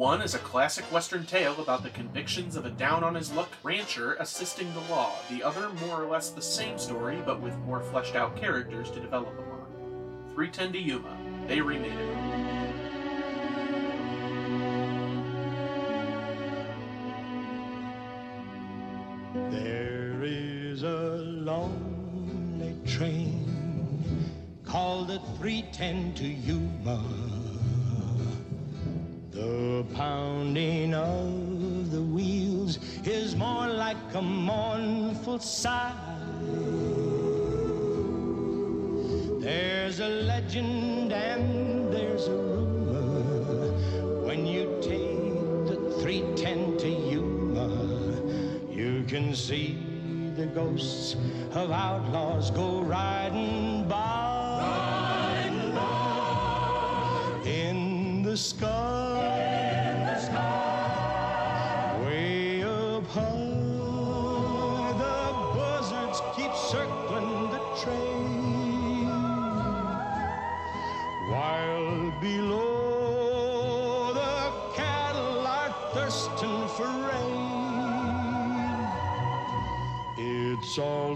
One is a classic Western tale about the convictions of a down on his luck rancher assisting the law. The other, more or less the same story, but with more fleshed out characters to develop upon. 310 to Yuma. They remade it. There is a lonely train called the 310 to Yuma. The pounding of the wheels is more like a mournful sigh. There's a legend and there's a rumor when you take the 310 to Yuma, you can see the ghosts of outlaws go riding by. In the sky.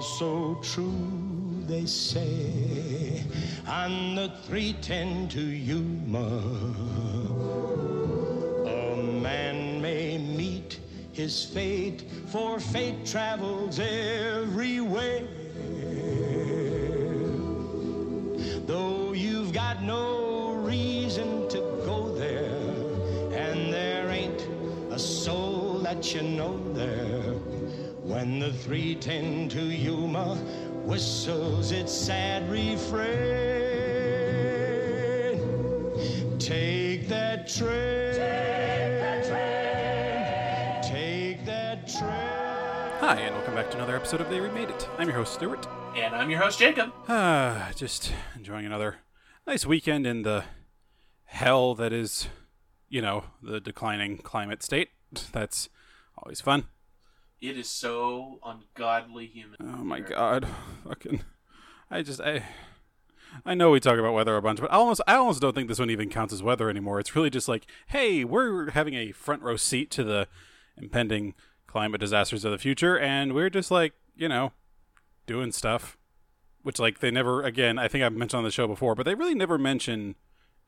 So true, they say, on the 310 to Yuma. A man may meet his fate, for fate travels everywhere. Though you've got no reason to go there, and there ain't a soul that you know there. When the 310 to Yuma whistles its sad refrain, take that train, take that train. Hi, and welcome back to another episode of They Remade It. I'm your host, Stuart. And I'm your host, Jacob. Ah, just enjoying another nice weekend in the hell that is, you know, the declining climate state. That's always fun. It is so ungodly human. Oh my god, fucking! I just I. I know we talk about weather a bunch, but I almost I almost don't think this one even counts as weather anymore. It's really just like, hey, we're having a front row seat to the impending climate disasters of the future, and we're just like, you know, doing stuff. Which like they never again, I think I've mentioned on the show before, but they really never mention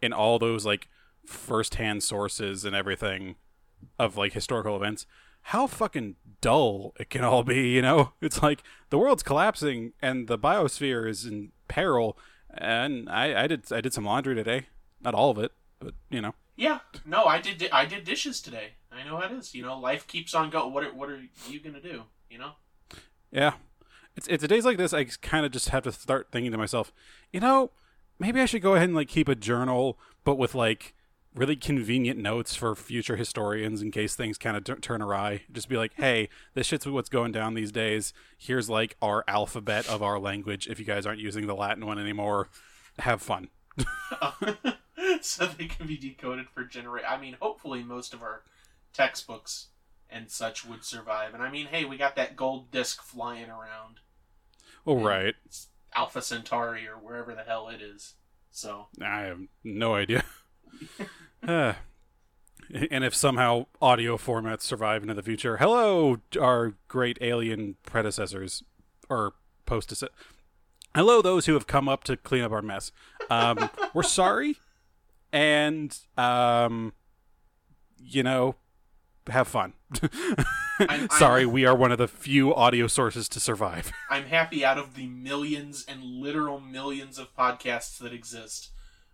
in all those like first hand sources and everything of like historical events how fucking dull it can all be, you know? It's like the world's collapsing and the biosphere is in peril and I, I did I did some laundry today. Not all of it, but you know. Yeah, no, I did. I did dishes today. I know how it is. You know, life keeps on going. What are, what are you gonna do? You know. Yeah. It's it's days like this I kind of just have to start thinking to myself, you know, maybe I should go ahead and like keep a journal but with like really convenient notes for future historians in case things kind of t- turn awry. Just be like, hey, this shit's what's going down these days. Here's like our alphabet of our language. If you guys aren't using the Latin one anymore, have fun. so they can be decoded for generate. I mean, hopefully most of our textbooks and such would survive. And I mean, hey, we got that gold disc flying around. Oh, right. Alpha Centauri or wherever the hell it is. So I have no idea. Uh, and if somehow audio formats survive into the future, hello, our great alien predecessors or post Hello, those who have come up to clean up our mess. Um, we're sorry, and um, you know, have fun. I'm- sorry, we are one of the few audio sources to survive. I'm happy out of the millions and literal millions of podcasts that exist.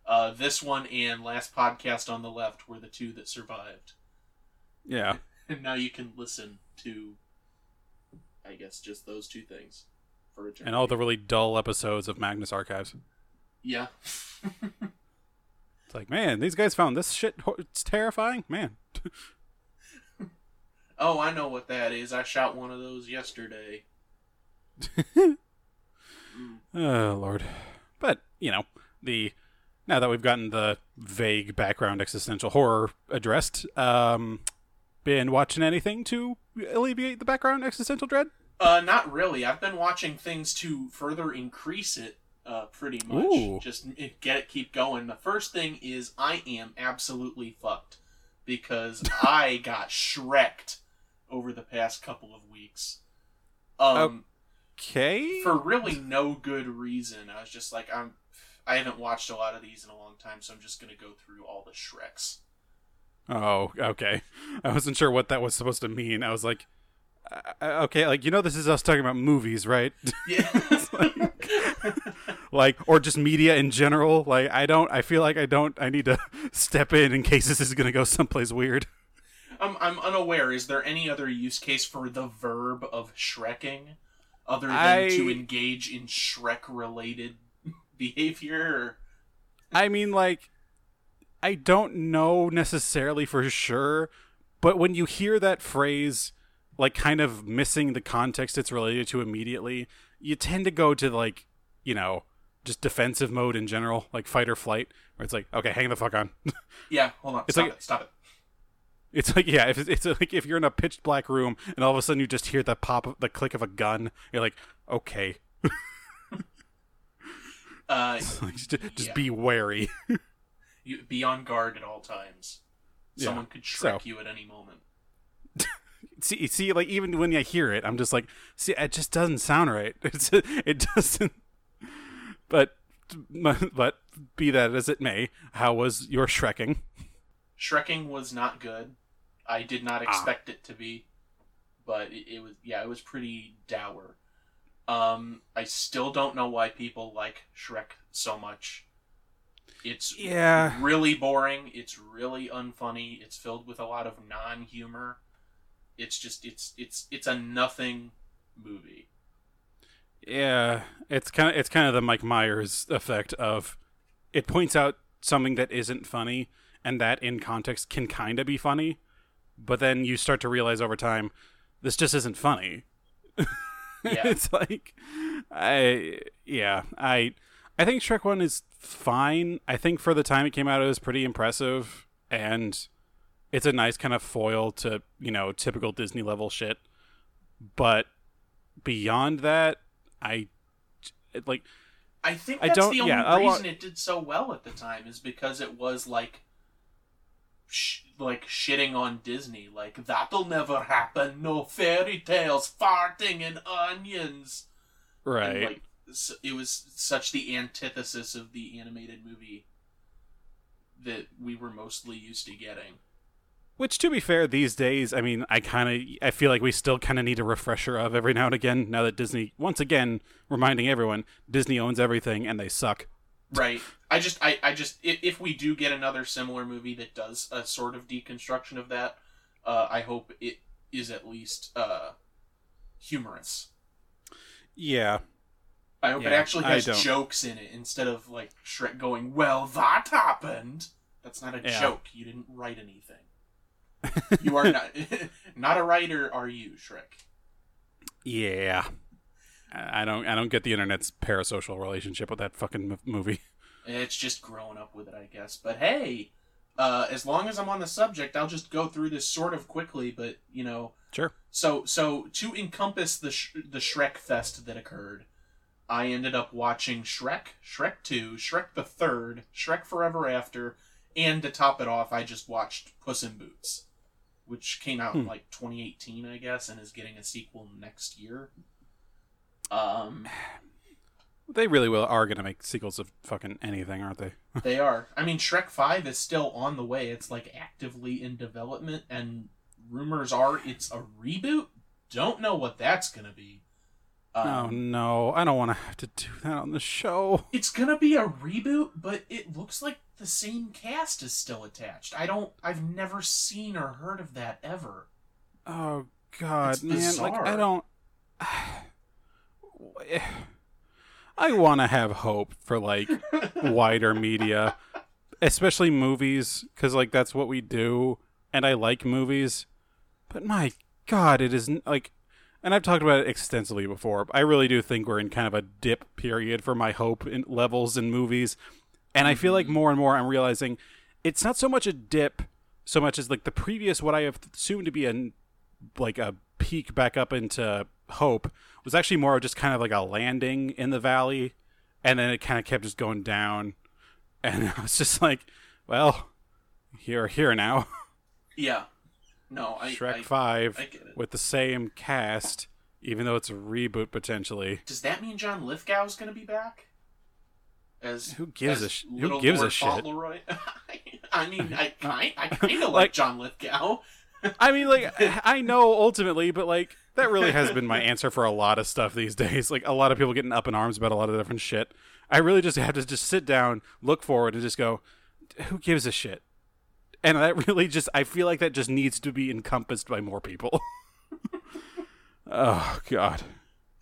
Uh, this one and last podcast on the left were the two that survived. yeah. And now you can listen to, I guess, just those two things for eternity. And all the really dull episodes of Magnus Archives. Yeah. It's like, man, these guys found this shit. It's terrifying, man. oh, I know what that is. I shot one of those yesterday. Oh lord. But you know, the now that we've gotten the vague background existential horror addressed, um, been watching anything to alleviate the background existential dread? Uh, not really. I've been watching things to further increase it. Uh, pretty much. Ooh. Just get it, keep going. The first thing is I am absolutely fucked. because I got Shreked over the past couple of weeks. Um, Okay. for really no good reason. I was just like, I'm. I haven't watched a lot of these in a long time, so I'm just gonna go through all the Shreks. Oh, okay. I wasn't sure what that was supposed to mean. I was like, uh, okay, like you know, this is us talking about movies, right? Yeah. like, or just media in general. Like, I don't. I feel like I don't. I need to step in in case this is gonna go someplace weird. I'm I'm unaware. Is there any other use case for the verb of shrekking other than I- to engage in Shrek related behavior? Or... I mean, like, I don't know necessarily for sure, but when you hear that phrase, like, kind of missing the context it's related to immediately, you tend to go to, like, you know, just defensive mode in general, like fight or flight, where it's like, okay, hang the fuck on. Yeah, hold on. It's stop like- it. Stop it. It's like yeah, if it's, it's like if you're in a pitch black room and all of a sudden you just hear the pop, of, the click of a gun, you're like, okay, Uh, just, Yeah. be wary. you be on guard at all times. Yeah, Someone could so- Shrek you at any moment. see, see, like even when I hear it, I'm just like, see, it just doesn't sound right. It's it doesn't. But but be that as it may, how was your shrekking? Shrekking was not good. I did not expect it to be, but it, it was yeah, it was pretty dour. Um, I still don't know why people like Shrek so much. It's Yeah. really boring. It's really unfunny. It's filled with a lot of non-humor. It's just it's it's it's a nothing movie. Yeah, it's kind of it's kind of the Mike Myers effect of it points out something that isn't funny, and that in context can kind of be funny, but then you start to realize over time this just isn't funny. Yeah. it's like I yeah I I think Shrek One is fine. I think for the time it came out, it was pretty impressive, and it's a nice kind of foil to you know typical Disney level shit. But beyond that, I it, like I think I that's don't- the only yeah, a lot- reason it did so well at the time is because it was like, sh- like shitting on Disney. Like that'll never happen. No fairy tales, farting, and onions. right. And, like s- it was such the antithesis of the animated movie that we were mostly used to getting. Which, to be fair, these days, I mean, I kind of, I feel like we still kind of need a refresher of every now and again. Now that Disney, once again, reminding everyone, Disney owns everything and they suck. Right. I just, I, I just, if, if we do get another similar movie that does a sort of deconstruction of that, uh, I hope it is at least uh, humorous. Yeah, I hope it actually has jokes in it instead of like Shrek going, "Well, that happened." That's not a Yeah. joke. You didn't write anything. you are not not a writer, are you, Shrek? yeah. I don't, I don't get the internet's parasocial relationship with that fucking m- movie. It's just growing up with it, I guess. But hey, uh, as long as I'm on the subject, I'll just go through this sort of quickly. But you know, Sure. So so to encompass the sh- the Shrek fest that occurred, I ended up watching Shrek, Shrek Two, Shrek the Third, Shrek Forever After, and to top it off, I just watched Puss in Boots, which came out in Hmm. like 2018, I guess, and is getting a sequel next year. Um, They really will are gonna make sequels of fucking anything, aren't they? they are. I mean, Shrek Five is still on the way. It's like actively in development, and rumors are it's a reboot. Don't know what that's gonna be. oh Um, no, I don't want to have to do that on the show. It's gonna be a reboot, but it looks like the same cast is still attached. I don't. I've never seen or heard of that ever. Oh god, man! Like I don't. I want to have hope for like wider media, especially movies, because like that's what we do, and I like movies. But my god, it isn't like, and I've talked about it extensively before. I really do think we're in kind of a dip period for my hope in levels in movies, and I feel like mm-hmm. more and more I'm realizing it's not so much a dip, so much as like the previous what I have assumed to be a like a peak back up into hope was actually more of just kind of like a landing in the valley and then it kind of kept just going down and I was just like well here here now Yeah. No, I. Shrek I, Five I get it. with the same cast, even though it's a reboot potentially. Does that mean John Lithgow's going to be back? As Who gives as a sh- who gives a shit? I mean, I kind, I kind of like, Like- John Lithgow. I mean, like I know ultimately, but like that really has been my answer for a lot of stuff these days. Like a lot of people getting up in arms about a lot of different shit. I really just have to just sit down, look forward, and just go, who gives a shit? And that really just, I feel like that just needs to be encompassed by more people. oh God.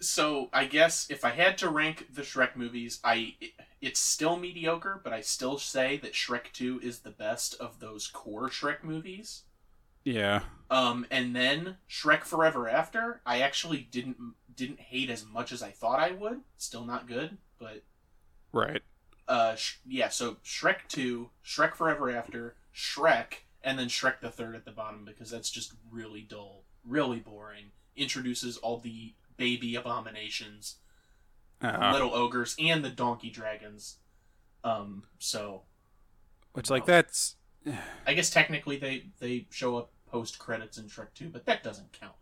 So I guess if I had to rank the Shrek movies, I it, it's still mediocre, but I still say that Shrek Two is the best of those core Shrek movies. Yeah. Um, and then Shrek Forever After, I actually didn't didn't hate as much as I thought I would. Still not good, but Right. uh, sh- yeah. So Shrek Two, Shrek Forever After, Shrek, and then Shrek the Third at the bottom because that's just really dull, really boring. Introduces all the baby abominations, Uh, little ogres, and the donkey dragons. Um, so which like that's I guess technically they they show up post credits in Shrek Two, but that doesn't count.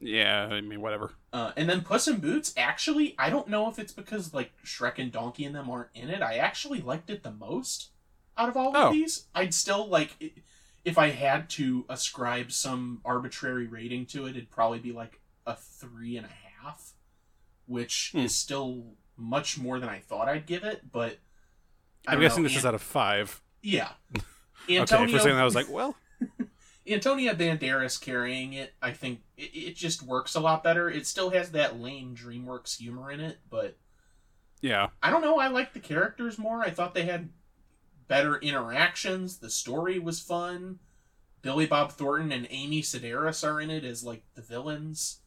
yeah. I mean, whatever. Uh, and then Puss in Boots, actually, I don't know if it's because like Shrek and Donkey and them aren't in it. I actually liked it the most out of all Oh. of these. I'd still like if I had to ascribe some arbitrary rating to it, it'd probably be like a three and a half, which Hmm. is still much more than I thought I'd give it. But I I'm guessing know, this is out of five. yeah. okay, Antonio, for a second I was like, well, Antonio Banderas carrying it, I think it, it just works a lot better. It still has that lame DreamWorks humor in it, but yeah. I don't know. I like the characters more. I thought they had better interactions. The story was fun. Billy Bob Thornton and Amy Sedaris are in it as like the villains.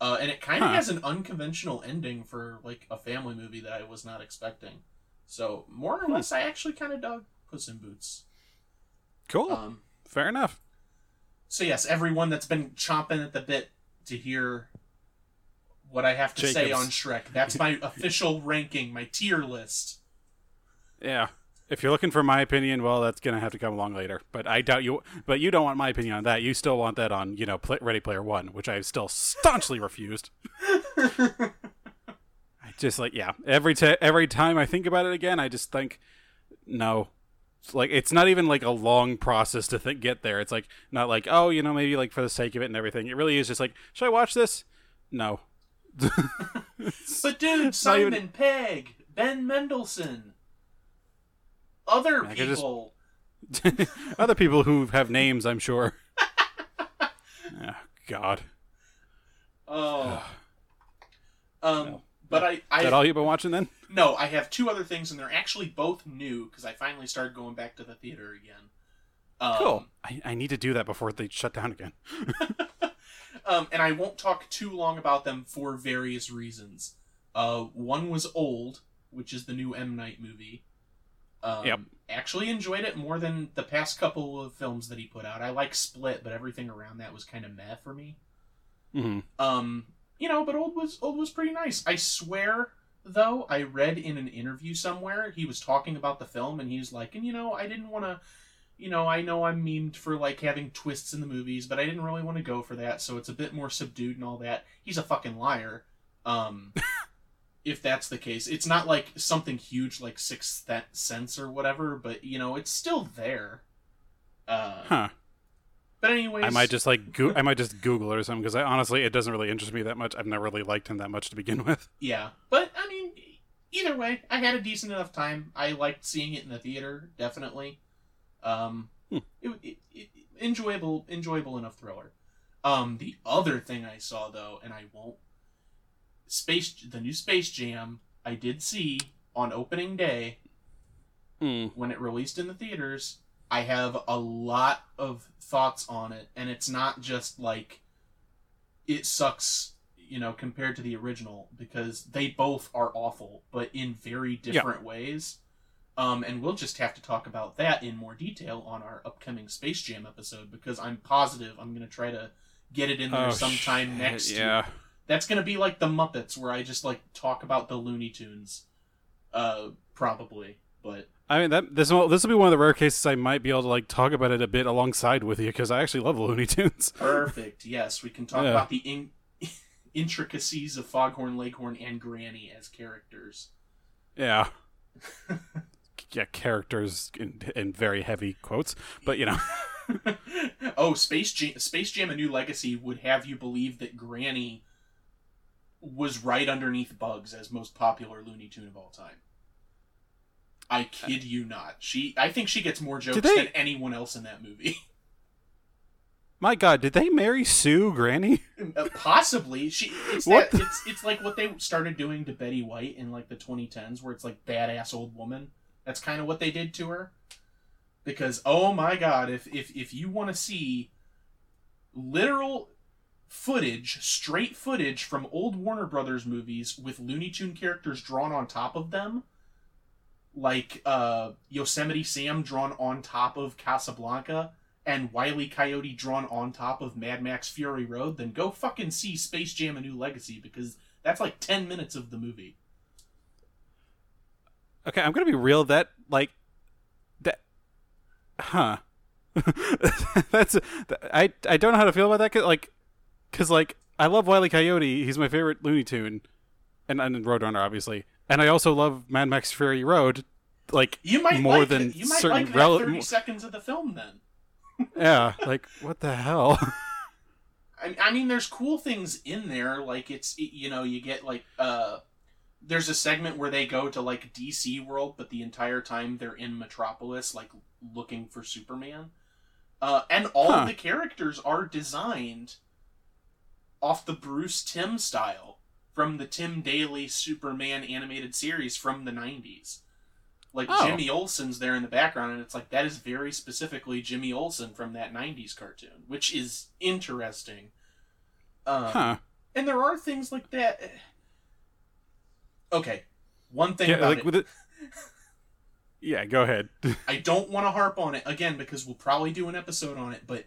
Uh, and it kind of Huh. has an unconventional ending for like a family movie that I was not expecting. So more or Hmm. less, I actually kind of dug Puss in Boots. Cool. Um, Fair enough. So yes, everyone that's been chomping at the bit to hear what I have to say on Shrek. That's my official ranking, my tier list. Yeah. If you're looking for my opinion, well, that's gonna have to come along later. But I doubt you. But you don't want my opinion on that. You still want that on, you know, Ready Player One, which I still staunchly refused. I just like, yeah. Every t- every time I think about it again, I just think, no. It's like it's not even like a long process to think get there. It's like not like oh, you know, maybe like for the sake of it and everything. It really is just like, should I watch this? No. But dude, Simon even- Pegg, Ben Mendelsohn, other I could just- people. Other people who have names, I'm sure. oh, God. Oh. Um, Well, but I, Is that all you've been watching then? no, I have two other things, and they're actually both new because I finally started going back to the theater again. Um, Cool. I, I need to do that before they shut down again. Um, and I won't talk too long about them for various reasons. Uh, one was old, which is the new M Night movie. Um, Yep. Actually enjoyed it more than the past couple of films that he put out. I like Split, but everything around that was kind of meh for me. hmm Um, you know, but old was old was pretty nice. I swear, though, I read in an interview somewhere he was talking about the film, and he was like, and you know, I didn't want to. You know, I know I'm memed for like having twists in the movies, but I didn't really want to go for that, so it's a bit more subdued and all that. He's a fucking liar. Um, if that's the case, it's not like something huge like Sixth Sense or whatever, but you know, it's still there. Uh, Huh. But anyways, I might just like go- I might just Google it or something because I honestly it doesn't really interest me that much. I've never really liked him that much to begin with. Yeah, but I mean, either way, I had a decent enough time. I liked seeing it in the theater, definitely. Um, Hmm. it, it, it, enjoyable, enjoyable enough thriller. Um, the other thing I saw though, and I won't, space the new Space Jam. I did see on opening day Hmm. when it released in the theaters. I have a lot of thoughts on it, and it's not just like it sucks, you know, compared to the original because they both are awful, but in very different ways. Um, and we'll just have to talk about that in more detail on our upcoming Space Jam episode because I'm positive I'm going to try to get it in there Oh, sometime shit, next year. That's gonna be like the Muppets, where I just like talk about the Looney Tunes, uh, probably. But I mean that this will this will be one of the rare cases I might be able to like talk about it a bit alongside with you because I actually love Looney Tunes. perfect. yes, we can talk Yeah. about the in- intricacies of Foghorn Leghorn and Granny as characters. Yeah. yeah, characters in, in very heavy quotes, but you know, oh, Space Jam, Space Jam: A New Legacy would have you believe that Granny was right underneath Bugs as most popular Looney Tune of all time. I kid you not. She, I think she gets more jokes they- than anyone else in that movie. my God, did they Mary Sue Granny? Uh, Possibly, she. It's What that. It's it's like what they started doing to Betty White in like the 2010s, where it's like badass old woman. That's kind of what they did to her. Because oh my god, if if if you want to see literal footage, straight footage from old Warner Brothers movies with Looney Tune characters drawn on top of them, like uh, Yosemite Sam drawn on top of Casablanca, and Wile E. Coyote drawn on top of Mad Max Fury Road, then go fucking see Space Jam: A New Legacy because that's like ten minutes of the movie. Okay, I'm gonna be real. That like that, huh? That's that, I I don't know how to feel about that. Cause, like, cause like I love Wile E. Coyote. He's my favorite Looney Tune, and and Roadrunner obviously. And I also love Mad Max Fury Road. Like You might more like than it. you might certain like rel- thirty seconds of the film then. yeah. Like what the hell? I, I mean, there's cool things in there. Like it's you know you get like uh, there's a segment where they go to like DC World, but the entire time they're in Metropolis, like looking for Superman. Uh, and all Huh. of the characters are designed off the Bruce Timm style from the Tim Daly Superman animated series from the 90s. Like Oh. Jimmy Olsen's there in the background, and it's like that is very specifically Jimmy Olsen from that 90s cartoon, which is interesting. Um, Huh? And there are things like that. Okay, one thing Yeah. about Like it. with it. Yeah. Go ahead. I don't want to harp on it again because we'll probably do an episode on it, but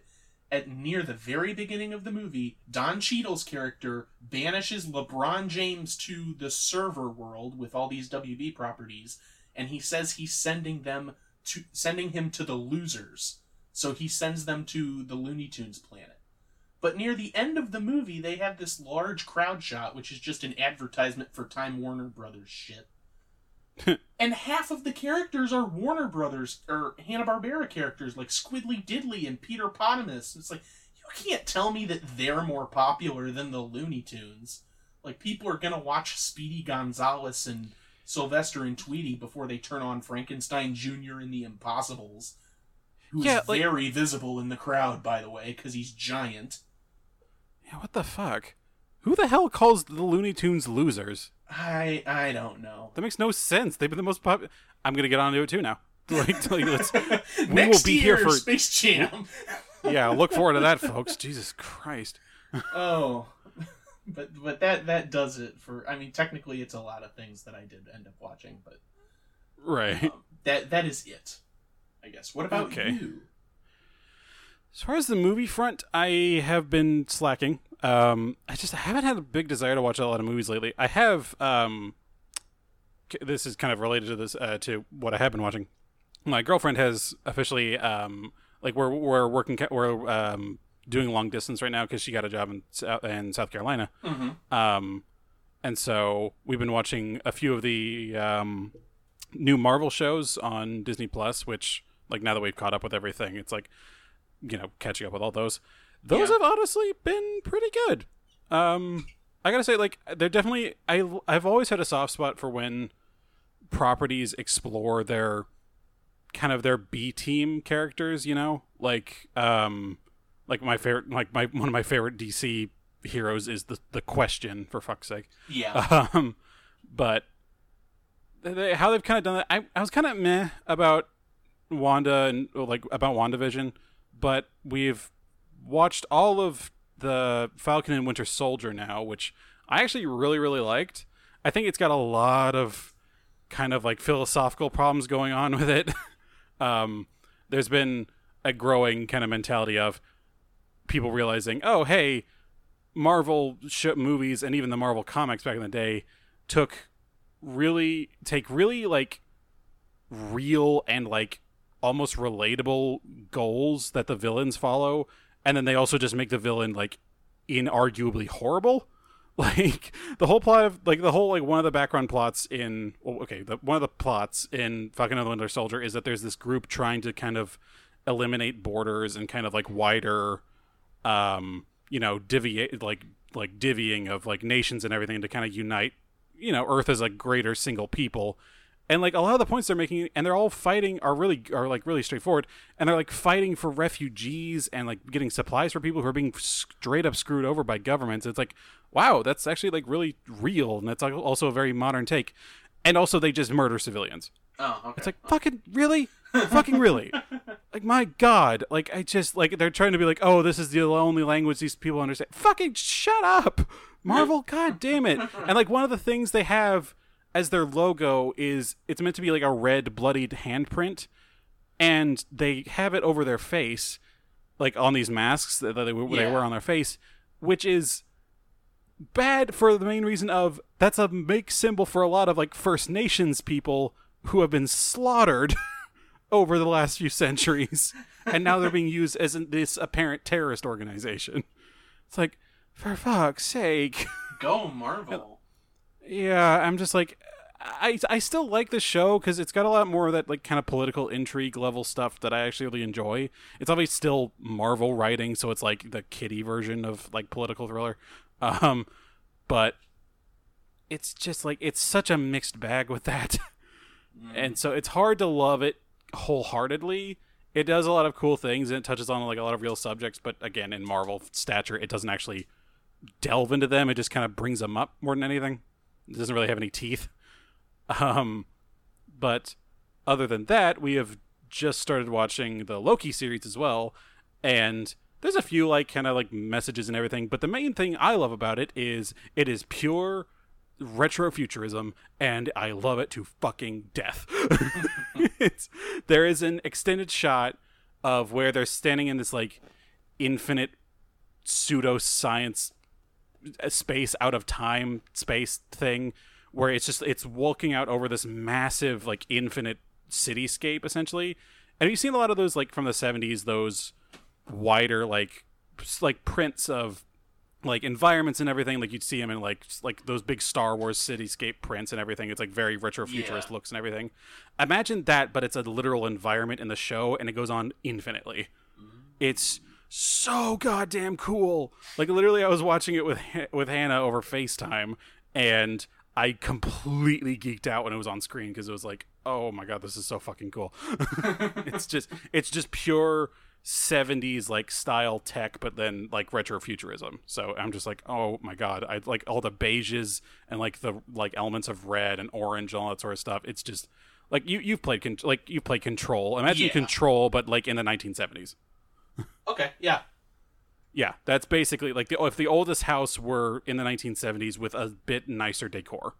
at near the very beginning of the movie, Don Cheadle's character banishes LeBron James to the server world with all these WB properties, and he says he's sending them to sending him to the losers. So he sends them to the Looney Tunes planet. But near the end of the movie, they have this large crowd shot, which is just an advertisement for Time Warner Brothers shit and half of the characters are Warner Brothers or Hanna Barbera characters like Squiddly Diddly and Peter Potamus. It's like you can't tell me that they're more popular than the Looney Tunes. Like people are gonna watch Speedy Gonzales and Sylvester and Tweety before they turn on Frankenstein Jr. and the Impossibles, who's Yeah, like- very visible in the crowd, by the way, because he's giant. Yeah. What the fuck? Who the hell calls the Looney Tunes losers? I I don't know. That makes no sense. They've been the most popular. I'm gonna get onto it too now. Like, like, let's, we Next will be year, here for. Space Jam. Yeah, look forward to that, folks. Jesus Christ. Oh, but but that that does it for. I mean, technically, it's a lot of things that I did end up watching, but Right. um, that that is it. I guess. What about Okay. you? As far as the movie front, I have been slacking. Um, I just haven't had a big desire to watch a lot of movies lately. I have. Um, this is kind of related to this uh, to what I have been watching. My girlfriend has officially um, like we're we're working we're um, doing long distance right now because she got a job in in South Carolina. Mm-hmm. Um, and so we've been watching a few of the um, new Marvel shows on Disney Plus, which like now that we've caught up with everything, it's like you know catching up with all those. Those Yeah. have honestly been pretty good. Um, I gotta say, like they're definitely I I've always had a soft spot for when properties explore their kind of their B team characters. You know, like um, like my favorite like my one of my favorite DC heroes is the the Question for fuck's sake. Yeah. Um, but they, how they've kind of done that, I, I was kind of meh about Wanda and like about WandaVision, but we've watched all of the Falcon and Winter Soldier now, which I actually really really liked. I think it's got a lot of kind of like philosophical problems going on with it. um, there's been a growing kind of mentality of people realizing, oh hey, Marvel sh- movies and even the Marvel comics back in the day took really take really like real and like almost relatable goals that the villains follow and then they also just make the villain like inarguably horrible. Like the whole plot of like the whole like one of the background plots in well, okay the, one of the plots in Falcon and the Winter Soldier is that there's this group trying to kind of eliminate borders and kind of like wider um you know deviate like like divvying of like nations and everything to kind of unite you know earth as a greater single people and like a lot of the points they're making and they're all fighting are really are like really straightforward and they're like fighting for refugees and like getting supplies for people who are being straight up screwed over by governments. It's like wow that's actually like really real and that's like also a very modern take. And also they just murder civilians. Oh, okay. it's like fucking really? Fucking really? Like my god. Like i just like they're trying to be like oh this is the only language these people understand. Fucking shut up. Marvel god damn it. And like one of the things they have as their logo is it's meant to be like a red bloodied handprint and they have it over their face like on these masks that they, they Yeah. wear on their face which is bad for the main reason of that's a make symbol for a lot of like first nations people who have been slaughtered over the last few centuries and now they're being used as this apparent terrorist organization it's like for fuck's sake Go Marvel. yeah, I'm just like, I I still like the show because it's got a lot more of that like kind of political intrigue level stuff that I actually really enjoy. It's obviously still Marvel writing, so it's like the kiddie version of like political thriller, um, but it's just like it's such a mixed bag with that, and so it's hard to love it wholeheartedly. It does a lot of cool things and it touches on like a lot of real subjects, but again, in Marvel stature, it doesn't actually delve into them. It just kind of brings them up more than anything. It doesn't really have any teeth. Um, but other than that, we have just started watching the Loki series as well, and there's a few like kind of like messages and everything. But the main thing I love about it is it is pure retrofuturism and I love it to fucking death. there is an extended shot of where they're standing in this like infinite pseudoscience uh, space out of time space thing where it's just it's walking out over this massive like infinite cityscape essentially. And you've seen a lot of those like from the 70s those wider like like prints of like environments and everything? Like you'd see them in like like those big star wars cityscape prints and everything. It's like very retro futurist Yeah. looks and everything. Imagine that but it's a literal environment in the show and it goes on infinitely. It's so goddamn cool. Like literally, I was watching it with with Hannah over FaceTime, and I completely geeked out when it was on screen because it was like, oh my god, this is so fucking cool. it's just it's just pure 70s like style tech but then like retrofuturism so i'm just like oh my god i like all the beiges and like the like elements of red and orange and all that sort of stuff it's just like you you've played con- like you've played control imagine Yeah. control but like in the 1970s Okay, yeah. yeah, that's basically like the oh, if the oldest house were in the 1970s with a bit nicer decor.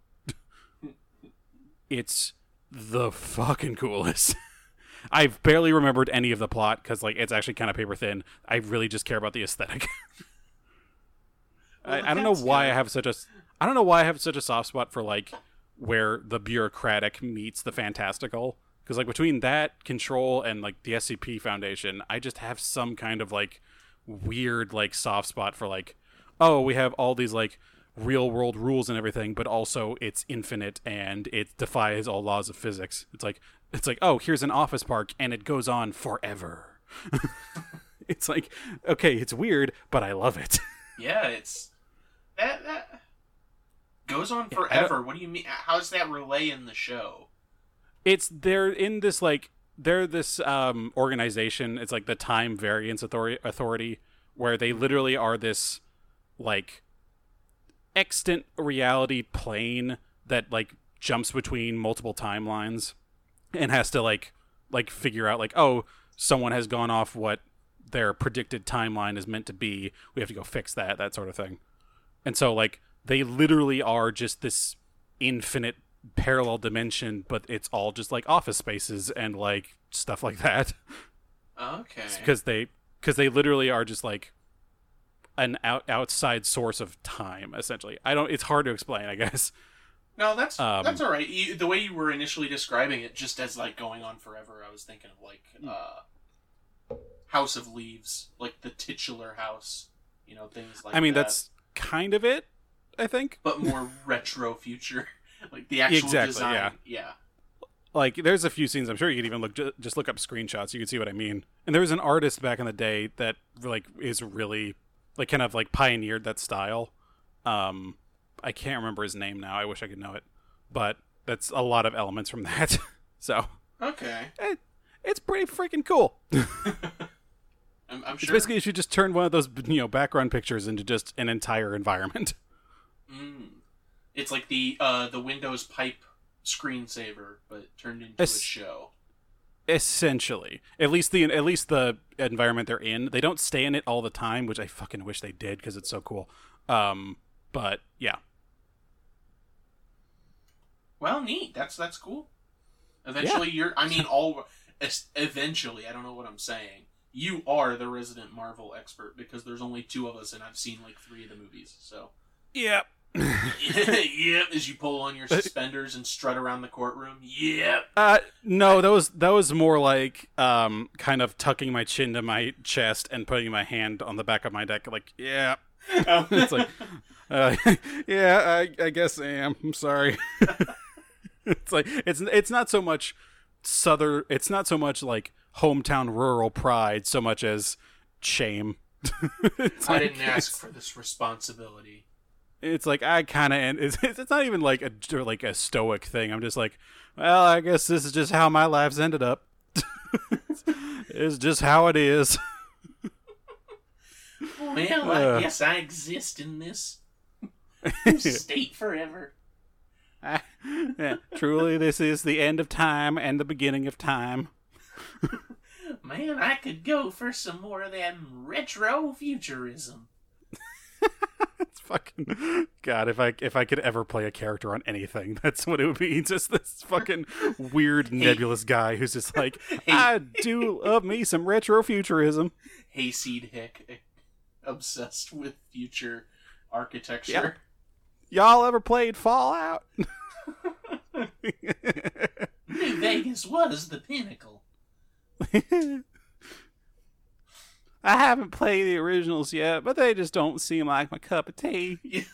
it's the fucking coolest. I've barely remembered any of the plot because like it's actually kind of paper thin. I really just care about the aesthetic. Well, I, I don't know why good. I have such a I don't know why I have such a soft spot for like where the bureaucratic meets the fantastical because like between that control and like the SCP Foundation, I just have some kind of like weird like soft spot for like oh we have all these like real world rules and everything but also it's infinite and it defies all laws of physics it's like it's like oh here's an office park and it goes on forever it's like okay it's weird but i love it Yeah, it's that that goes on forever. What do you mean? How does that relay in the show? It's they're in this like they're this um organization it's like the time variance authority authority where they literally are this like extant reality plane that like jumps between multiple timelines and has to like like figure out like oh someone has gone off what their predicted timeline is meant to be. We have to go fix that that sort of thing. And so like they literally are just this infinite parallel dimension but it's all just like office spaces and like stuff like that Okay. because they because they literally are just like an out, outside source of time essentially i don't it's hard to explain i guess No, that's Um, that's all right. You, the way you were initially describing it, just as like going on forever, I was thinking of like uh, House of Leaves, like the titular house. You know, things like. I mean, that, that's kind of it. I think. but more retro future, like the actual Exactly, design. yeah. yeah. like there's a few scenes i'm sure you could even look just look up screenshots you can see what i mean and there was an artist back in the day that like is really like kind of like pioneered that style um i can't remember his name now i wish i could know it but that's a lot of elements from that so Okay. it, it's pretty freaking cool I'm, I'm it's basically you should just turn one of those you know background pictures into just an entire environment Mm. It's like the uh, the Windows pipe screensaver, but turned into Es- a show. essentially at least the at least the environment they're in they don't stay in it all the time which i fucking wish they did because it's so cool um but yeah Well, neat. That's that's cool. Eventually, you're. I mean, all. Eventually, I don't know what I'm saying. You are the resident Marvel expert because there's only two of us, and I've seen like three of the movies. So, yeah yep. As you pull on your suspenders and strut around the courtroom, yep. uh no that was that was more like um kind of tucking my chin to my chest and putting my hand on the back of my neck like yeah it's like uh, yeah I, I guess i am i'm sorry it's like it's it's not so much southern it's not so much like hometown rural pride so much as shame I like- didn't ask for this responsibility. It's like I kind of it's, it's not even like a like a stoic thing. I'm just like, well, I guess this is just how my life's ended up. it's just how it is. Well, I Uh. guess I exist in this state forever. Yeah, truly, this is the end of time and the beginning of time. Man, I could go for some more of that retro futurism. It's fucking God. If I if I could ever play a character on anything, that's what it would be. Just this fucking weird nebulous guy who's just like, I do love me some retro futurism. Hayseed Hick, obsessed with future architecture. Y'all ever played Fallout? New Vegas was the pinnacle. I haven't played the originals yet, but they just don't seem like my cup of tea.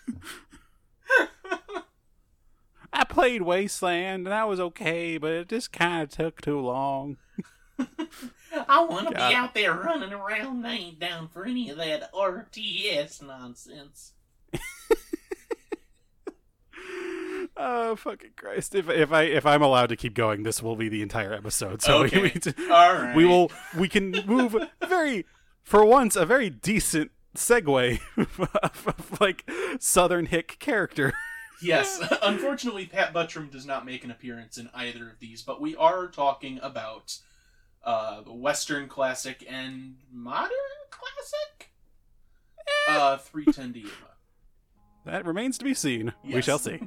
I played Wasteland and that was okay, but it just kind of took too long. I want to be out there running around. I ain't down for any of that RTS nonsense. Oh fucking Christ! If if I if I'm allowed to keep going, this will be the entire episode. So Okay. we, we, All right. we will we can move very for once a very decent segue of, of, like Southern Hick character. Yes, unfortunately, Pat Buttram does not make an appearance in either of these, but we are talking about uh, Western classic and modern classic. Uh, three ten Yuma. That remains to be seen. We shall see.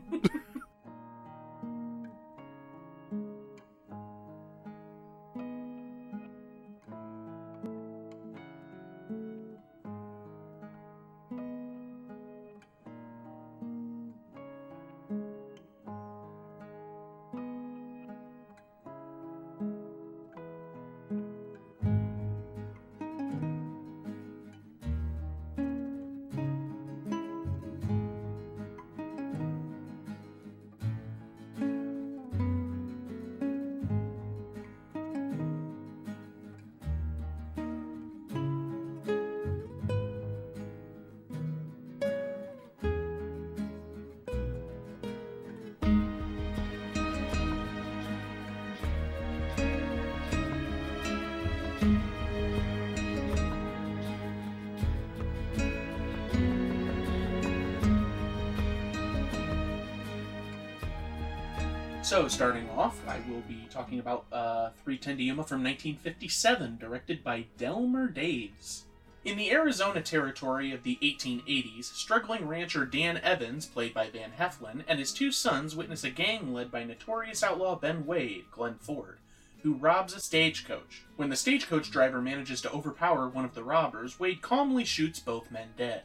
So, starting off, I will be talking about uh, 310 to Yuma from 1957, directed by Delmer Daves. In the Arizona territory of the 1880s, struggling rancher Dan Evans, played by Van Heflin, and his two sons witness a gang led by notorious outlaw Ben Wade, Glenn Ford, who robs a stagecoach. When the stagecoach driver manages to overpower one of the robbers, Wade calmly shoots both men dead.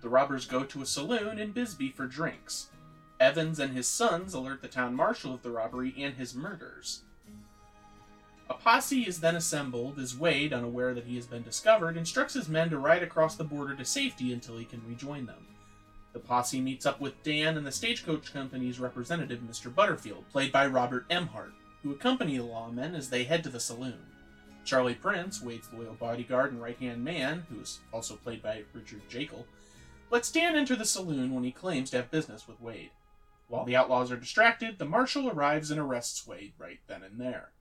The robbers go to a saloon in Bisbee for drinks. Evans and his sons alert the town marshal of the robbery and his murders. A posse is then assembled as Wade, unaware that he has been discovered, instructs his men to ride across the border to safety until he can rejoin them. The posse meets up with Dan and the stagecoach company's representative, Mr. Butterfield, played by Robert Emhardt, who accompany the lawmen as they head to the saloon. Charlie Prince, Wade's loyal bodyguard and right hand man, who is also played by Richard Jaeckel, lets Dan enter the saloon when he claims to have business with Wade. While the outlaws are distracted, the marshal arrives and arrests Wade right then and there.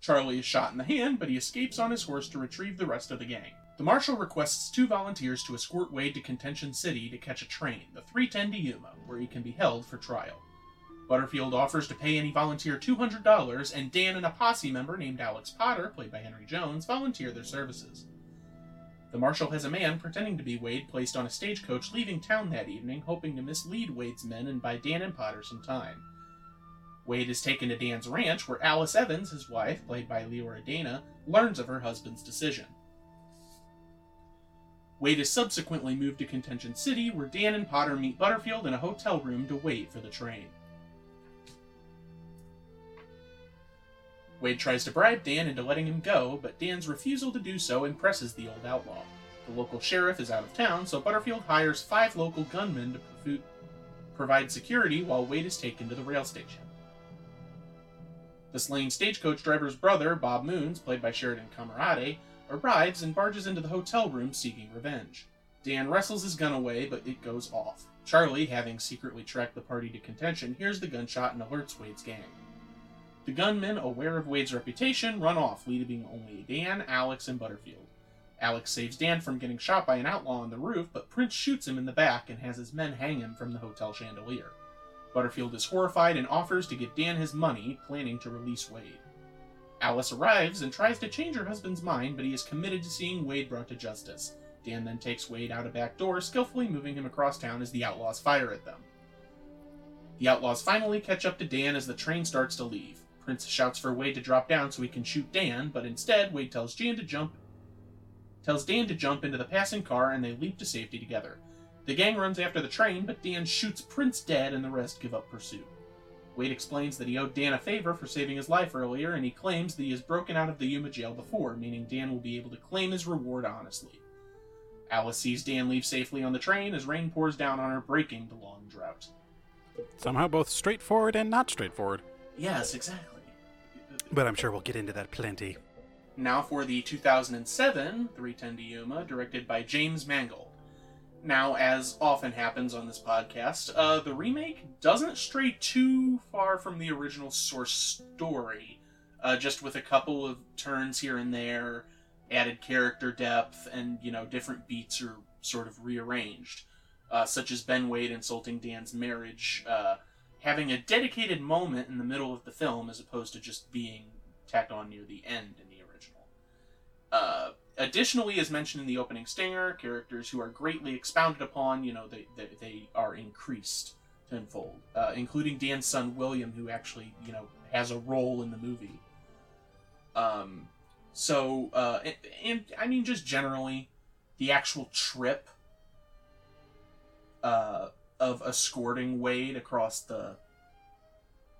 Charlie is shot in the hand, but he escapes on his horse to retrieve the rest of the gang. The marshal requests two volunteers to escort Wade to Contention City to catch a train, the 310 to Yuma, where he can be held for trial. Butterfield offers to pay any volunteer $200, and Dan and a posse member named Alex Potter, played by Henry Jones, volunteer their services. The marshal has a man pretending to be Wade placed on a stagecoach leaving town that evening, hoping to mislead Wade's men and buy Dan and Potter some time. Wade is taken to Dan's ranch, where Alice Evans, his wife, played by Leora Dana, learns of her husband's decision. Wade is subsequently moved to Contention City, where Dan and Potter meet Butterfield in a hotel room to wait for the train. Wade tries to bribe Dan into letting him go, but Dan's refusal to do so impresses the old outlaw. The local sheriff is out of town, so Butterfield hires five local gunmen to provide security while Wade is taken to the rail station. The slain stagecoach driver's brother, Bob Moons, played by Sheridan Comerate, arrives and barges into the hotel room seeking revenge. Dan wrestles his gun away, but it goes off. Charlie, having secretly tracked the party to contention, hears the gunshot and alerts Wade's gang. The gunmen, aware of Wade's reputation, run off, leaving only Dan, Alex, and Butterfield. Alex saves Dan from getting shot by an outlaw on the roof, but Prince shoots him in the back and has his men hang him from the hotel chandelier. Butterfield is horrified and offers to give Dan his money, planning to release Wade. Alice arrives and tries to change her husband's mind, but he is committed to seeing Wade brought to justice. Dan then takes Wade out a back door, skillfully moving him across town as the outlaws fire at them. The outlaws finally catch up to Dan as the train starts to leave. Prince shouts for Wade to drop down so he can shoot Dan, but instead Wade tells Jan to jump tells Dan to jump into the passing car and they leap to safety together. The gang runs after the train, but Dan shoots Prince dead and the rest give up pursuit. Wade explains that he owed Dan a favor for saving his life earlier, and he claims that he has broken out of the Yuma jail before, meaning Dan will be able to claim his reward honestly. Alice sees Dan leave safely on the train as rain pours down on her, breaking the long drought. Somehow both straightforward and not straightforward. Yes, exactly. But I'm sure we'll get into that plenty. Now for the 2007 310 to Yuma, directed by James Mangold. Now, as often happens on this podcast, uh, the remake doesn't stray too far from the original source story, uh, just with a couple of turns here and there, added character depth, and, you know, different beats are sort of rearranged, uh, such as Ben Wade insulting Dan's marriage, uh, having a dedicated moment in the middle of the film as opposed to just being tacked on near the end in the original. Uh, additionally, as mentioned in the opening stinger, characters who are greatly expounded upon, you know, they, they, they are increased tenfold, uh, including Dan's son William, who actually, you know, has a role in the movie. Um, so, uh, and, and I mean, just generally, the actual trip uh, of escorting Wade across the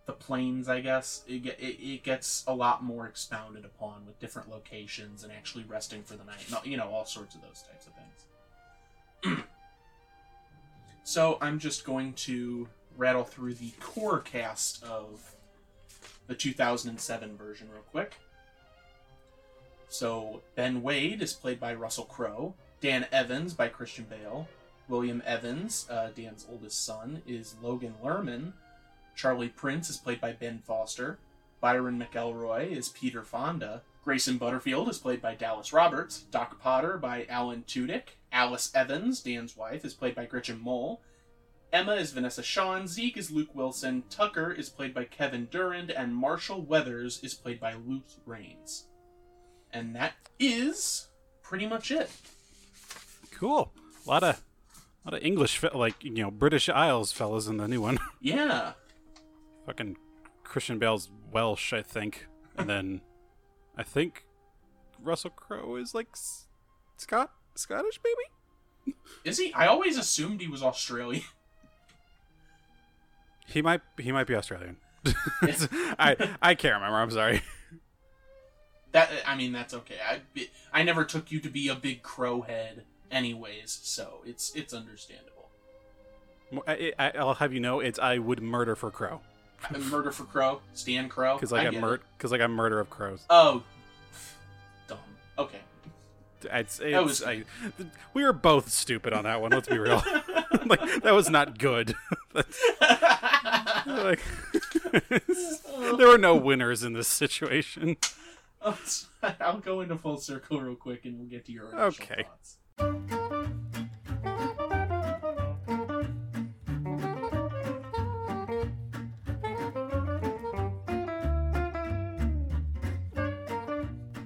the plains, I guess, it, it, it gets a lot more expounded upon with different locations and actually resting for the night. No- You know, all sorts of those types of things. so I'm just going to rattle through the core cast of the 2007 version real quick. So Ben Wade is played by Russell Crowe. Dan Evans by Christian Bale. William Evans, uh, Dan's oldest son, is Logan Lerman. Charlie Prince is played by Ben Foster. Byron McElroy is Peter Fonda. Grayson Butterfield is played by Dallas Roberts. Doc Potter by Alan Tudyk. Alice Evans, Dan's wife, is played by Gretchen Mol. Emma is Vanessa Shawn. Zeke is Luke Wilson. Tucker is played by Kevin Durand. And Marshall Weathers is played by Luke Rains. And that is pretty much it. Cool. A lot of, lot of English, like you know, British Isles fellas in the new one. Yeah. Fucking Christian Bale's Welsh, I think, and then I think Russell Crowe is like S- Scot Scottish, maybe. Is he? I always assumed he was Australian. He might he might be Australian. I I can't remember. I'm sorry. That I mean, that's okay. I I never took you to be a big crow head, anyways. So it's it's understandable. I, I, I'll have you know, it's I would murder for crow Murder for Crow, Stan Crow. because like I I get mur because like I murder of crows. Oh, dumb. Okay. It's, That was- I, we were both stupid on that one. Let's be real. like that was not good. Like, there were no winners in this situation. I'll go into full circle real quick, and we'll get to your Okay. thoughts.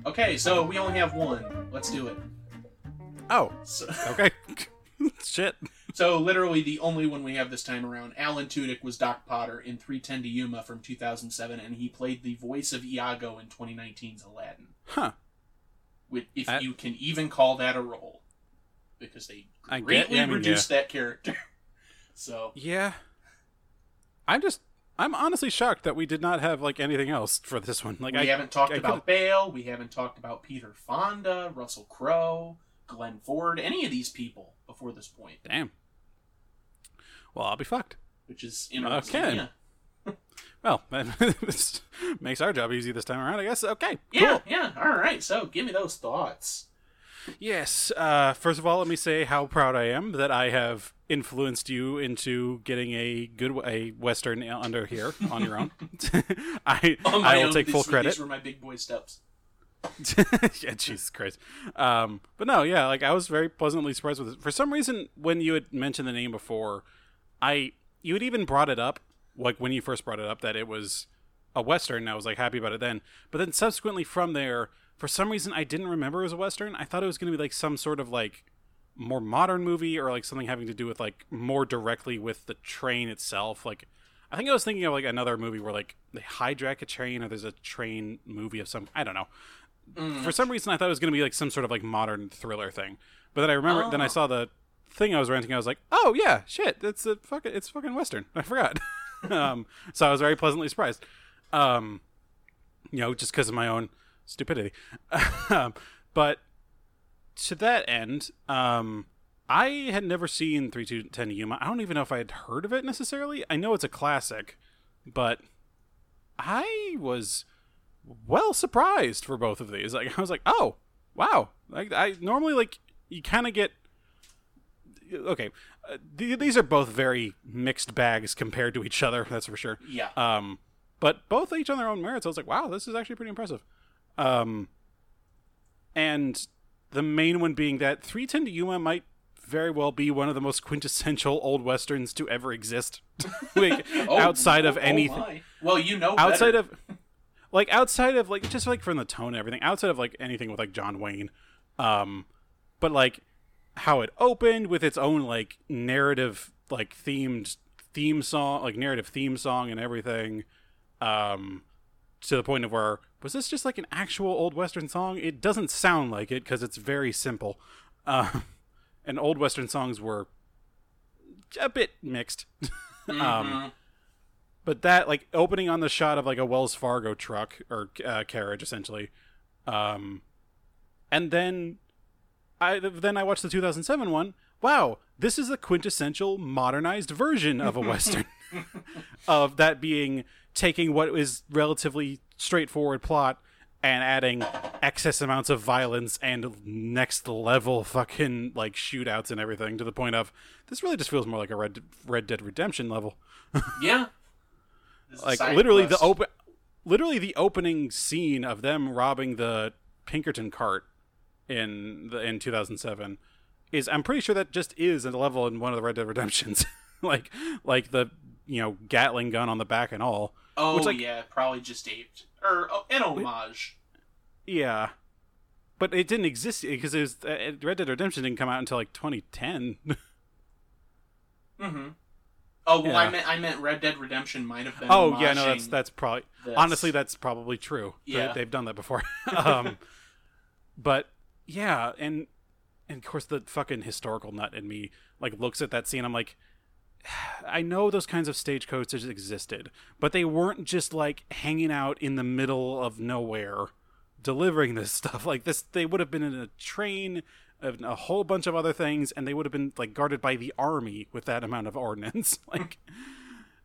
Okay, so we only have one. Let's do it. Oh, So, okay. Shit. so literally the only one we have this time around. Alan Tudyk was Doc Potter in 310 to Yuma from 2007, and he played the voice of Iago in 2019's Aladdin. Huh. With, if I- you can even call that a role, because they I get- greatly yeah, I mean, reduced that character. so Yeah. I'm just. I'm honestly shocked that we did not have like anything else for this one. Like we I haven't talked I about Bale, we haven't talked about Peter Fonda, Russell Crowe, Glenn Ford, any of these people before this point, Damn. Well, I'll be fucked. which is interesting. Okay. Yeah. Well, this makes our job easy this time around, I guess. Okay. Yeah, Cool. yeah. All right. So, give me those thoughts. Yes. Uh, first of all, let me say how proud I am that I have influenced you into getting a good a western under here on your own. I On I will own, take full these- credit. These were my big boy steps. yeah, Jesus Christ. Um, but no, yeah, like I was very pleasantly surprised with it. For some reason, when you had mentioned the name before, I you had even brought it up, like when you first brought it up, that it was a western. And I was like happy about it then. But then subsequently from there, for some reason, I didn't remember it was a western. I thought it was going to be like some sort of like more modern movie or like something having to do with like more directly with the train itself. Like I think I was thinking of like another movie where like they hijack a train or there's a train movie of some I don't know. For some reason I thought it was going to be like some sort of like modern thriller thing. But then I remember then I Oh. saw the thing I was renting I was like, "Oh yeah, shit, it's a fucking it's fucking western." I forgot. um so I was very pleasantly surprised. Um you know, just because of my own stupidity. but to that end, um, I had never seen 310 Yuma. I don't even know if I had heard of it necessarily. I know it's a classic, but I was well surprised for both of these. Like I was like, "Oh, wow." Like I normally like you kind of get okay, uh, th- these are both very mixed bags compared to each other, that's for sure. Yeah. Um, but both each on their own merits. I was like, wow, this is actually pretty impressive. Um, and the main one being that 310 to Yuma might very well be one of the most quintessential old westerns to ever exist. like Oh, outside of oh, oh anything, my. well, you know, outside better. of like outside of like just like from the tone and everything, outside of like anything with like John Wayne, um, but like how it opened with its own like narrative like themed theme song like narrative theme song and everything um to the point of where was this just like an actual old western song it doesn't sound like it because it's very simple uh, and old western songs were a bit mixed um but that like opening on the shot of like a wells fargo truck or uh, carriage essentially um and then I then I watched the 2007 one. Wow, this is a quintessential modernized version of a western. of that being taking what is relatively straightforward plot and adding excess amounts of violence and next level fucking like shootouts and everything to the point of this really just feels more like a Red Red Dead Redemption level. yeah. This is a Like side literally the open literally the opening scene of them robbing the Pinkerton cart in the in 2007 is I'm pretty sure that just is a level in one of the Red Dead Redemptions. like like the you know Gatling gun on the back and all. Oh which, like- yeah, probably just aped or oh, an homage. Yeah. But it didn't exist because it was uh, Red Dead Redemption didn't come out until like 2010. Mm-hmm. Oh well, I Yeah. meant I meant Red Dead Redemption might have been. oh yeah, no, that's that's probably this. honestly that's probably true. They- Yeah. they've done that before. um, but yeah, and and of course the fucking historical nut in me like looks at that scene. I'm like, I know those kinds of stagecoaches existed, but they weren't just like hanging out in the middle of nowhere delivering this stuff. Like this, they would have been in a train, and a whole bunch of other things, and they would have been like guarded by the army with that amount of ordnance. like,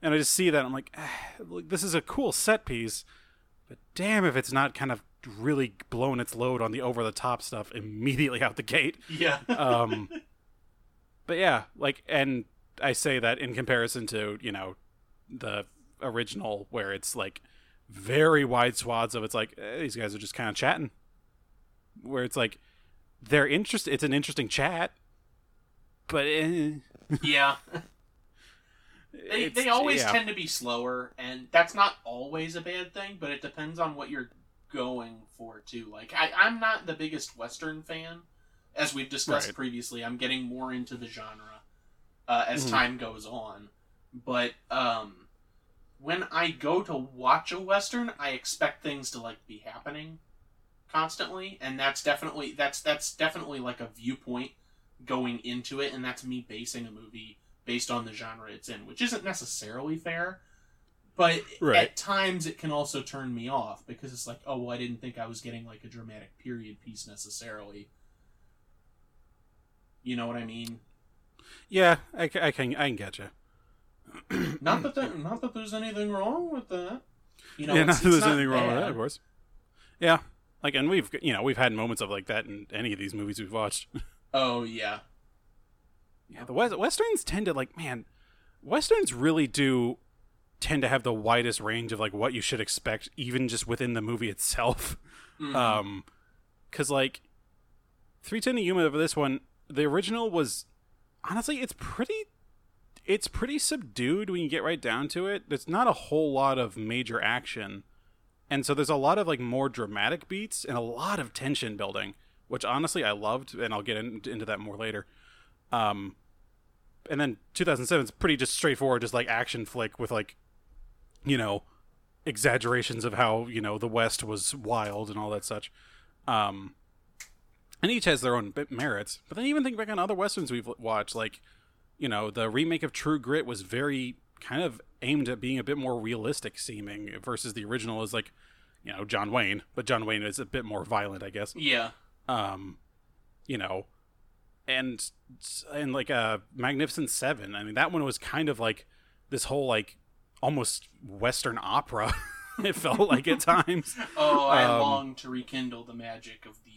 and I just see that I'm like, ah, look, this is a cool set piece, but damn if it's not kind of really blown its load on the over the top stuff immediately out the gate. Yeah. Um, but yeah, like, and I say that in comparison to you know the original, where it's like very wide swaths of it's like eh, these guys are just kind of chatting, where it's like they're interest. It's an interesting chat, but eh, yeah. They, it's- they always yeah. tend to be slower, and that's not always a bad thing, but it depends on what you're going for, too. Like, I, I'm not the biggest Western fan. As we've discussed Right. previously, I'm getting more into the genre uh, as Mhm. time goes on. But um, when I go to watch a Western, I expect things to, like, be happening constantly, and that's definitely that's that's definitely like a viewpoint going into it, and that's me basing a movie based on the genre it's in, which isn't necessarily fair. But Right. at times it can also turn me off because it's like, oh, well, I didn't think I was getting like a dramatic period piece necessarily. You know what I mean? Yeah, I, I can I can get you. Not that there, not that there's anything wrong with that. You know, yeah, it's, not that there's not anything wrong with that, of course. Yeah, like, and we've you know we've had moments of like that in any of these movies we've watched. Oh yeah, Yeah, the West- westerns tend to like man, westerns really do tend to have the widest range of like what you should expect, even just within the movie itself. Mhm. Um, because like three ten to Yuma for this one, the original was honestly it's pretty. It's pretty subdued when you get right down to it. There's not a whole lot of major action, and so there's a lot of like more dramatic beats and a lot of tension building, which honestly I loved, and I'll get in, into that more later. Um, and then 2007 is pretty just straightforward, just like action flick with like, you know, exaggerations of how you know the West was wild and all that such. Um, and each has their own bit merits. But then even think back on other westerns we've watched, like, you know, the remake of True Grit was very kind of aimed at being a bit more realistic seeming versus the original is like, you know, John Wayne, but John Wayne is a bit more violent, I guess yeah, um you know and and like uh magnificent seven i mean that one was kind of like this whole like almost western opera it felt like at times Oh, I Um, long to rekindle the magic of the.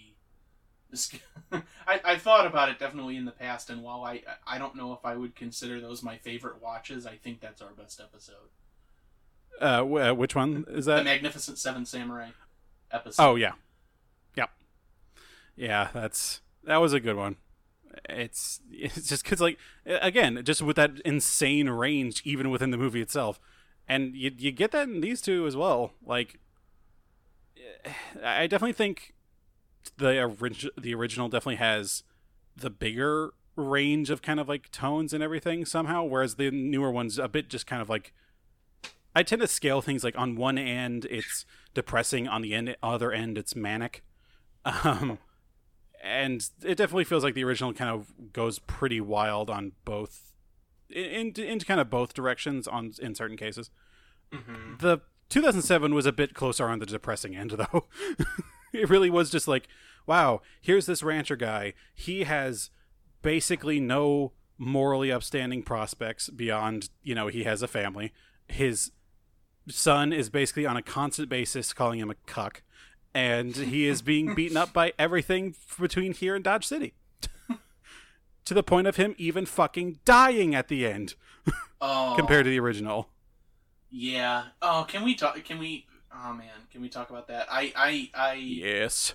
I I thought about it definitely in the past, and while I I don't know if I would consider those my favorite watches, I think that's our best episode. uh, uh which one is that? The Magnificent Seven Samurai episode. oh yeah yep yeah that's that was a good one it's it's just because like again just with that insane range even within the movie itself and you, you get that in these two as well like i definitely think the orig- the original definitely has the bigger range of kind of like tones and everything somehow whereas the newer ones a bit just kind of like i tend to scale things like on one end it's depressing on the end other end it's manic. Um and it definitely feels like the original kind of goes pretty wild on both in, in kind of both directions on in certain cases. Mhm. the 2007 was a bit closer on the depressing end though it really was just like wow here's this rancher guy he has basically no morally upstanding prospects beyond you know he has a family his son is basically on a constant basis calling him a cuck and he is being beaten up by everything between here and dodge city to the point of him even fucking dying at the end Oh, compared to the original yeah. Oh, can we talk? Can we? Oh man, can we talk about that? I I I yes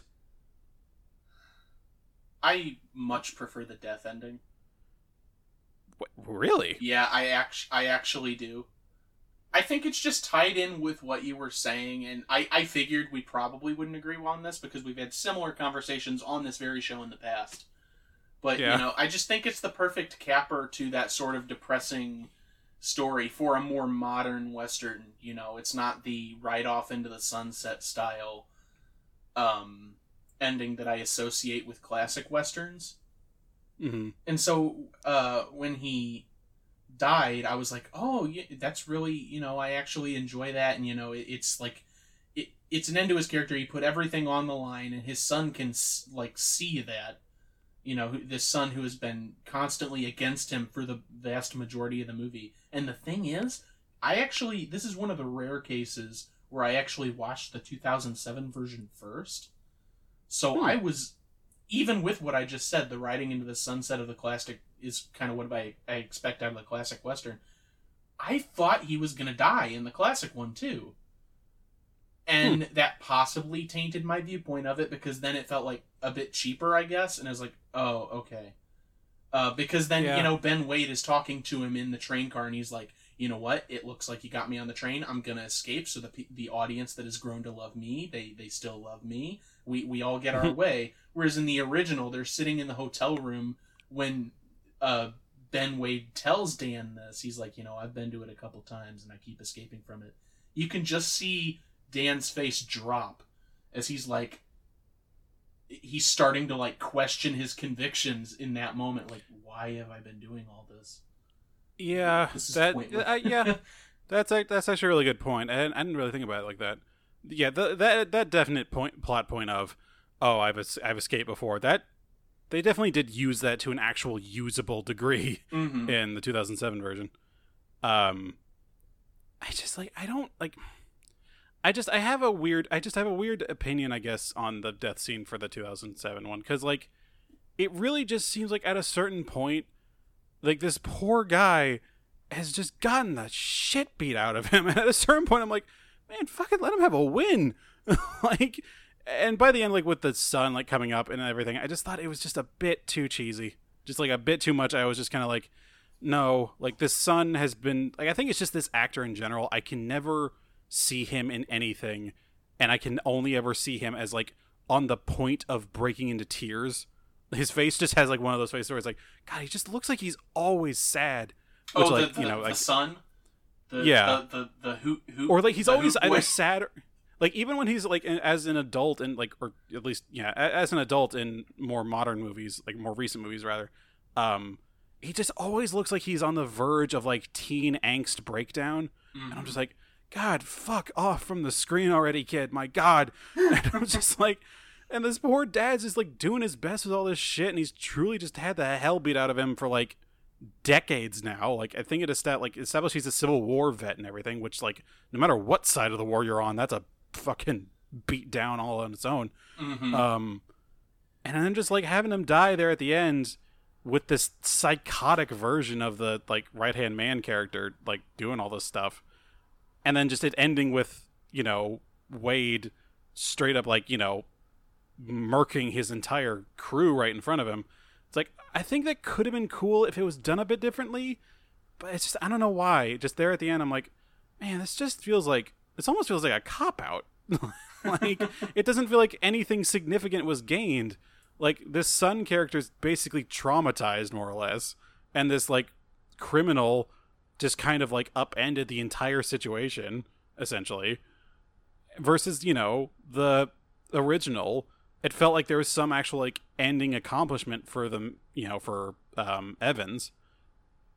I much prefer the death ending. Wh- really Yeah, I act- I actually do. I think it's just tied in with what you were saying, and I, I figured we probably wouldn't agree on this because we've had similar conversations on this very show in the past. But Yeah. you know, I just think it's the perfect capper to that sort of depressing story for a more modern western. You know, it's not the right off into the sunset style um, ending that I associate with classic westerns. hmm And so uh, when he died, I was like, oh, yeah, that's really, you know, I actually enjoy that, and you know, it, it's like, it, it's an end to his character. He put everything on the line, and his son can like see that, you know, this son who has been constantly against him for the vast majority of the movie. And the thing is, I actually, this is one of the rare cases where I actually watched the 2007 version first. So Hmm. I was, even with what I just said, the riding into the sunset of the classic is kind of what I, I expect out of the classic Western. I thought he was going to die in the classic one too. And that possibly tainted my viewpoint of it because then it felt like a bit cheaper, I guess. And I was like, oh, okay. Uh, because then, Yeah. you know, Ben Wade is talking to him in the train car and he's like, you know what? It looks like you got me on the train. I'm gonna escape. So the the audience that has grown to love me, they they still love me. We we all get our way. Whereas in the original, they're sitting in the hotel room when uh, Ben Wade tells Dan this. He's like, you know, I've been to it a couple times and I keep escaping from it. You can just see Dan's face drop as he's like, he's starting to like question his convictions in that moment. Like, why have I been doing all this? Yeah, This that uh, yeah, that's a, that's actually a really good point. I, I didn't really think about it like that. Yeah, the, that that definite point plot point of oh I've I've escaped before that they definitely did use that to an actual usable degree mm-hmm. in the 2007 version. Um, I just like I don't like. I just I have a weird I just have a weird opinion I guess on the death scene for the 2007 one because like it really just seems like at a certain point like this poor guy has just gotten the shit beat out of him. And at a certain point I'm like man fucking let him have a win. Like and by the end like with the sun like coming up and everything I just thought it was just a bit too cheesy. Just like a bit too much. I was just kind of like no like this sun has been like I think it's just this actor in general I can never see him in anything and I can only ever see him as like on the point of breaking into tears. His face just has like one of those faces where it's like, God, he just looks like he's always sad. Which, oh, like, the, the, you know, the like, son. The, Yeah. The the, the who who or like he's always either sad or like even when he's like as an adult and like or at least yeah a- as an adult in more modern movies like more recent movies rather um he just always looks like he's on the verge of like teen angst breakdown and i'm just like god fuck off from the screen already kid my god and i'm just like and this poor dad's just like doing his best with all this shit and he's truly just had the hell beat out of him for like decades now. Like I think it is that like established he's a Civil War vet and everything, which like no matter what side of the war you're on, that's a fucking beat down all on its own. Mhm. Um, and then just like having him die there at the end with this psychotic version of the like right hand man character like doing all this stuff, and then just it ending with you know Wade straight up like you know murking his entire crew right in front of him. It's like I think that could have been cool if it was done a bit differently, but it's just I don't know why. Just there at the end, I'm like, man, this just feels like this almost feels like a cop out. like it doesn't feel like anything significant was gained. Like this son character is basically traumatized more or less, and this like criminal just kind of like upended the entire situation essentially. Versus, you know, the original, it felt like there was some actual like ending accomplishment for them, you know, for um, Evans,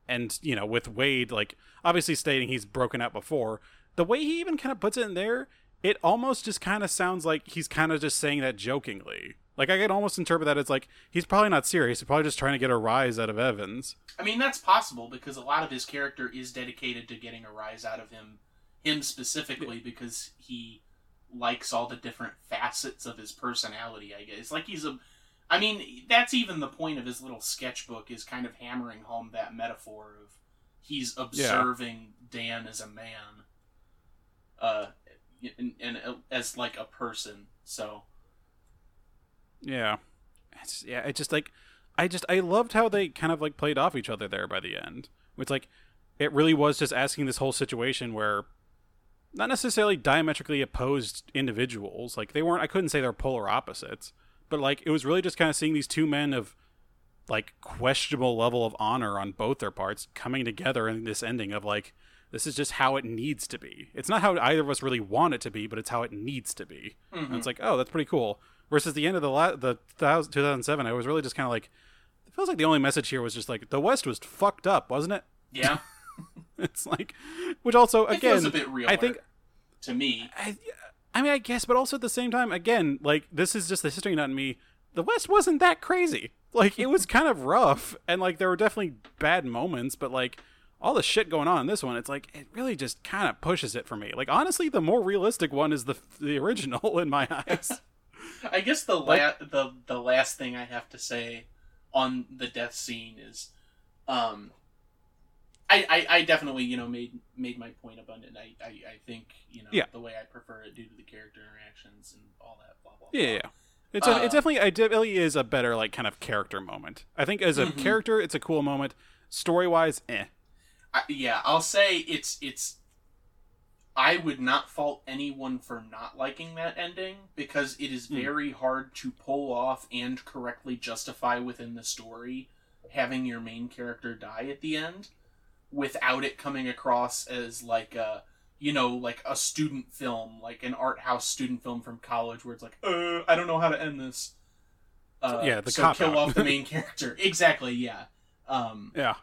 and you know, with Wade, like obviously stating he's broken out before. The way he even kind of puts it in there, it almost just kind of sounds like he's kind of just saying that jokingly. Like I could almost interpret that as like he's probably not serious. He's probably just trying to get a rise out of Evans. I mean, that's possible because a lot of his character is dedicated to getting a rise out of him, him specifically, because he likes all the different facets of his personality. I guess like he's a. I mean, that's even the point of his little sketchbook is kind of hammering home that metaphor of he's observing Dan as a man, uh, and, and as like a person. So Yeah. It's yeah, it just like I just I loved how they kind of like played off each other there by the end. It's like it really was just asking this whole situation where not necessarily diametrically opposed individuals, like they weren't I couldn't say they're polar opposites, but like it was really just kind of seeing these two men of like questionable level of honor on both their parts coming together in this ending of like this is just how it needs to be. It's not how either of us really want it to be, but it's how it needs to be. And it's mm-hmm. like, oh, that's pretty cool. Versus the end of the la- the 2000, 2007, I was really just kind of like, it feels like the only message here was just like the West was fucked up, wasn't it? Yeah, It's like, which also it again, feels a bit real. I think to me, I, I mean, I guess, but also at the same time, again, like this is just the history nut in me. The West wasn't that crazy. Like it was kind of rough, and like there were definitely bad moments, but like all the shit going on in this one, it's like it really just kind of pushes it for me. Like honestly, the more realistic one is the the original in my eyes. I guess the la- the the last thing I have to say on the death scene is, um, I, I, I definitely you know made made my point abundant. I, I, I think you know Yeah. the way I prefer it due to the character interactions and all that blah blah. Yeah, blah. yeah. yeah. It's a, Uh, it definitely it definitely is a better like kind of character moment. I think as a Mhm. character, it's a cool moment. Story wise, eh. I, yeah, I'll say it's it's. I would not fault anyone for not liking that ending because it is Hmm. very hard to pull off and correctly justify within the story having your main character die at the end without it coming across as like a you know like a student film like an art house student film from college where it's like uh I don't know how to end this uh, Yeah, the so kill out. off the main character exactly yeah um Yeah,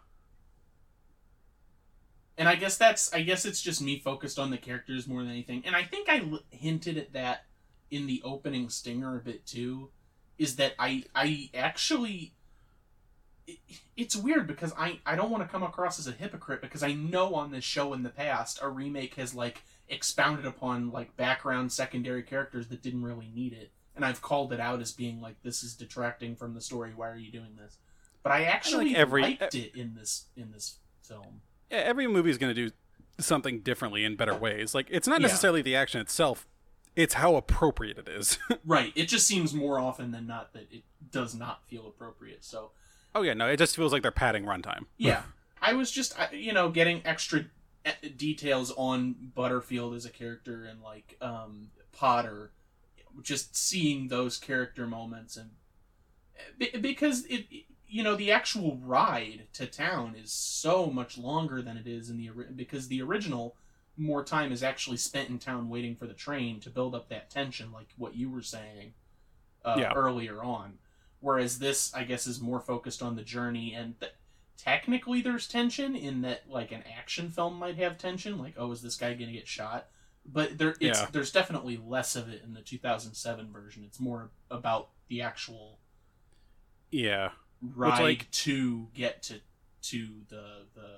and I guess that's I guess it's just me focused on the characters more than anything. And I think I l- hinted at that in the opening stinger a bit too. Is that I I actually it, it's weird because I I don't want to come across as a hypocrite because I know on this show in the past a remake has like expounded upon like background secondary characters that didn't really need it. And I've called it out as being like this is detracting from the story. Why are you doing this? But I actually every- liked it in this in this film. Yeah. Every movie is going to do something differently in better ways. Like it's not Yeah. necessarily the action itself; it's how appropriate it is. Right. It just seems more often than not that it does not feel appropriate. So, oh yeah, no, it just feels like they're padding runtime. yeah. I was just, you know, getting extra eh, details on Butterfield as a character and, like, um, Potter. Just seeing those character moments and. be- Because it. You know, the actual ride to town is so much longer than it is in the. Because the original. More time is actually spent in town waiting for the train to build up that tension, like what you were saying uh, Yeah. earlier on. Whereas this, I guess, is more focused on the journey, and th- technically there's tension in that, like an action film might have tension, like oh, is this guy gonna get shot? But there, it's Yeah. there's definitely less of it in the 2007 version. It's more about the actual Yeah, ride like- to get to to the the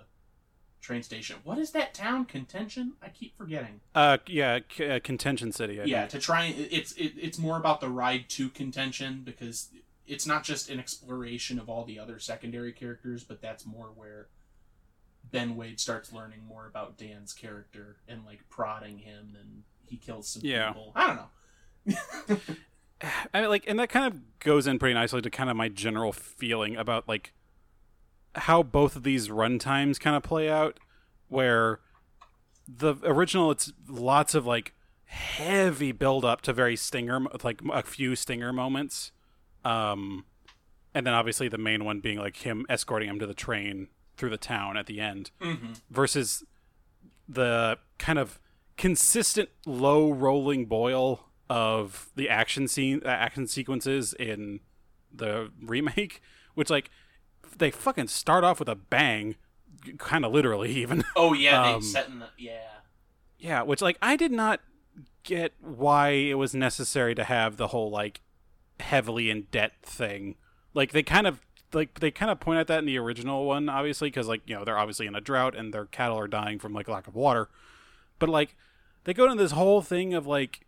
train station. What is that town? Contention? I keep forgetting. uh, yeah, C- uh, Contention City. I yeah think. to try and it's it, it's more about the ride to contention because it's not just an exploration of all the other secondary characters but that's more where ben wade starts learning more about dan's character and like prodding him and he kills some Yeah. people i don't know I mean, like, and that kind of goes in pretty nicely to kind of my general feeling about like how both of these runtimes kind of play out. Where the original, it's lots of like heavy build up to very stinger, like a few stinger moments, um, and then obviously the main one being like him escorting him to the train through the town at the end mm-hmm. versus the kind of consistent low rolling boil of the action scene uh, action sequences in the remake which like they fucking start off with a bang kind of literally even. Oh yeah Um, they set in the yeah. Yeah which like i did not get why it was necessary to have the whole like heavily in debt thing. Like they kind of like they kind of point at that in the original one obviously because like you know they're obviously in a drought and their cattle are dying from like lack of water. But like they go into this whole thing of like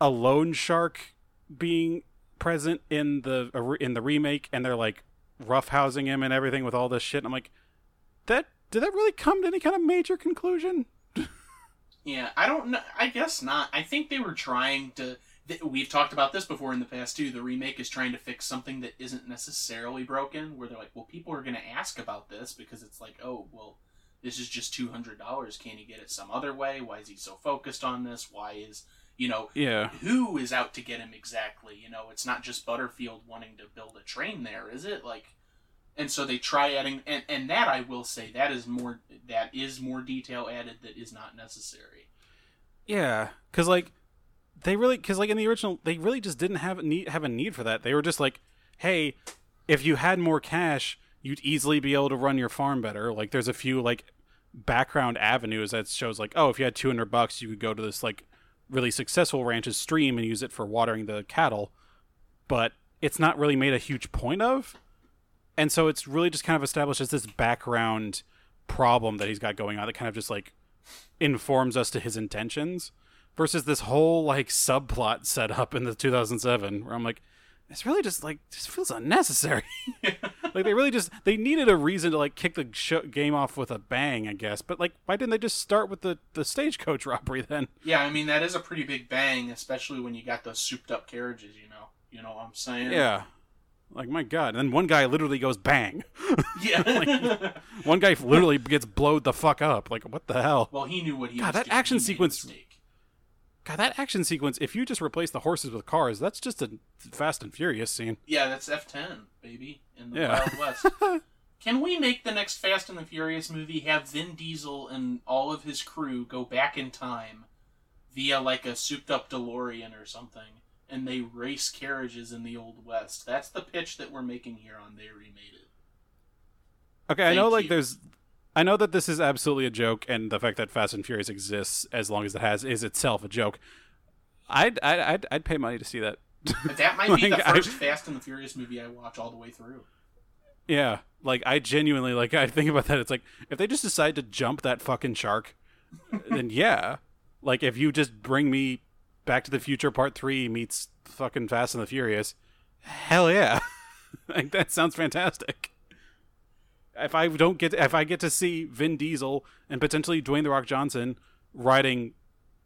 a loan shark being present in the in the remake and they're like roughhousing him and everything with all this shit and i'm like that did that really come to any kind of major conclusion Yeah, I don't know. I guess not. I think they were trying to. Th- we've talked about this before in the past too. The remake is trying to fix something that isn't necessarily broken. Where they're like, "Well, people are going to ask about this because it's like, oh, well, this is just two hundred dollars. Can he get it some other way? Why is he so focused on this? Why is you know yeah who is out to get him exactly? You know, it's not just Butterfield wanting to build a train there, is it? Like, and so they try adding, and and that I will say that is more that is more detail added that is not necessary. Yeah, because like they really, because like in the original, they really just didn't have a need have a need for that. They were just like, hey, if you had more cash, you'd easily be able to run your farm better. Like there's a few like background avenues that shows like, oh, if you had 200 bucks, you could go to this like really successful ranches stream and use it for watering the cattle. But it's not really made a huge point of. And so it's really just kind of established as this background problem that he's got going on that kind of just like informs us to his intentions versus this whole like subplot set up in the 2007 where I'm like it's really just like just feels unnecessary. like they really just they needed a reason to like kick the sh- game off with a bang, I guess. But like, why didn't they just start with the the stagecoach robbery then? Yeah, I mean that is a pretty big bang, especially when you got those souped up carriages. You know, you know what I'm saying? Yeah. Like my god, and then one guy literally goes bang. Yeah. like, One guy literally gets blowed the fuck up. Like what the hell? well, he knew what he God, was that doing. action sequence-. God, that action sequence. If you just replace the horses with cars, that's just a Fast and Furious scene. Yeah, that's F10, baby, in the Yeah. Wild West. Can we make the next Fast and the Furious movie have Vin Diesel and all of his crew go back in time via like a souped up DeLorean or something, and they race carriages in the Old West? That's the pitch that we're making here on They Remade It. Okay, I know Thank like you. there's I know that this is absolutely a joke and the fact that Fast and Furious exists as long as it has is itself a joke. I'd I'd I'd, I'd pay money to see that. But that might be the Like, I- first Fast and the Furious movie I watch all the way through. yeah, like I genuinely like I think about that it's like if they just decide to jump that fucking shark then yeah. Like if you just bring me Back to the Future Part 3 meets fucking Fast and the Furious, hell yeah. like that sounds fantastic. If I don't get if I get to see Vin Diesel and potentially Dwayne the Rock Johnson riding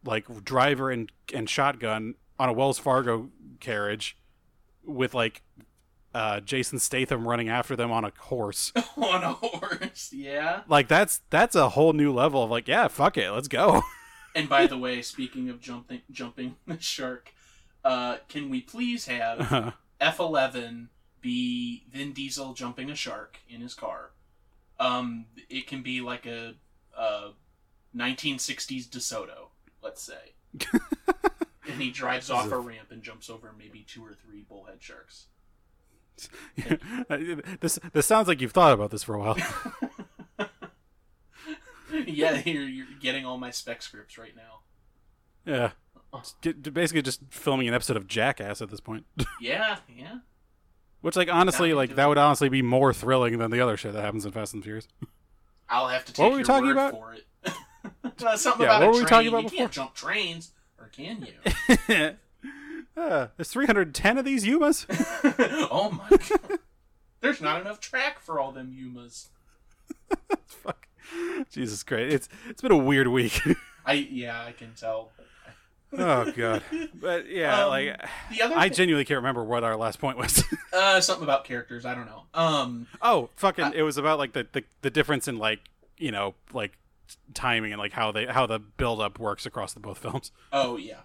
like driver and and shotgun on a Wells Fargo carriage with like uh, Jason Statham running after them on a horse. on a horse, yeah. Like that's that's a whole new level of like, yeah, fuck it, let's go. And by the way, speaking of jumping jumping the shark, uh, can we please have F eleven be Vin Diesel jumping a shark in his car? Um, it can be like a, a 1960s DeSoto, let's say, and he drives off a ramp and jumps over maybe two or three bullhead sharks. this this sounds like you've thought about this for a while. yeah, you're, you're getting all my spec scripts right now. yeah. Basically just filming an episode of Jackass at this point. Yeah, yeah. Which like honestly, like that would honestly be more thrilling than the other shit that happens in Fast and Furious. I'll have to take What were we your talking word about? for it. Something Yeah, about what were we talking about you before? can't jump trains, or can you? uh, there's 310 of these Yumas. oh my god. There's not enough track for all them Yumas. Fuck. Jesus Christ. It's it's been a weird week. I yeah, I can tell. Oh god. But yeah, Um, like The other I thi- genuinely can't remember what our last point was. uh something about characters, I don't know. Um oh, fucking Uh, it was about like the, the the difference in like, you know, like timing and like how they how the build up works across the both films. oh yeah.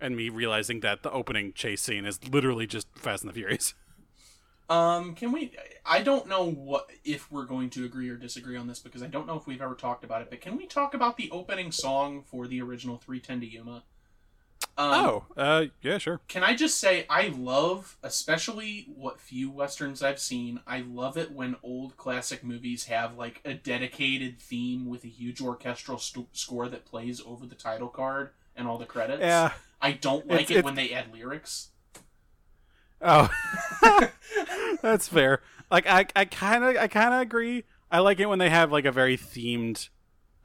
And me realizing that the opening chase scene is literally just Fast and the Furious. Um can we I don't know what if we're going to agree or disagree on this because I don't know if we've ever talked about it, but can we talk about the opening song for the original 310 to Yuma? Um, oh, uh yeah, sure. Can I just say I love, especially what few westerns I've seen. I love it when old classic movies have like a dedicated theme with a huge orchestral st- score that plays over the title card and all the credits. Yeah. I don't like It's- it it's- when they add lyrics. Oh, that's fair. Like I, I kind of, I kind of agree. I like it when they have like a very themed,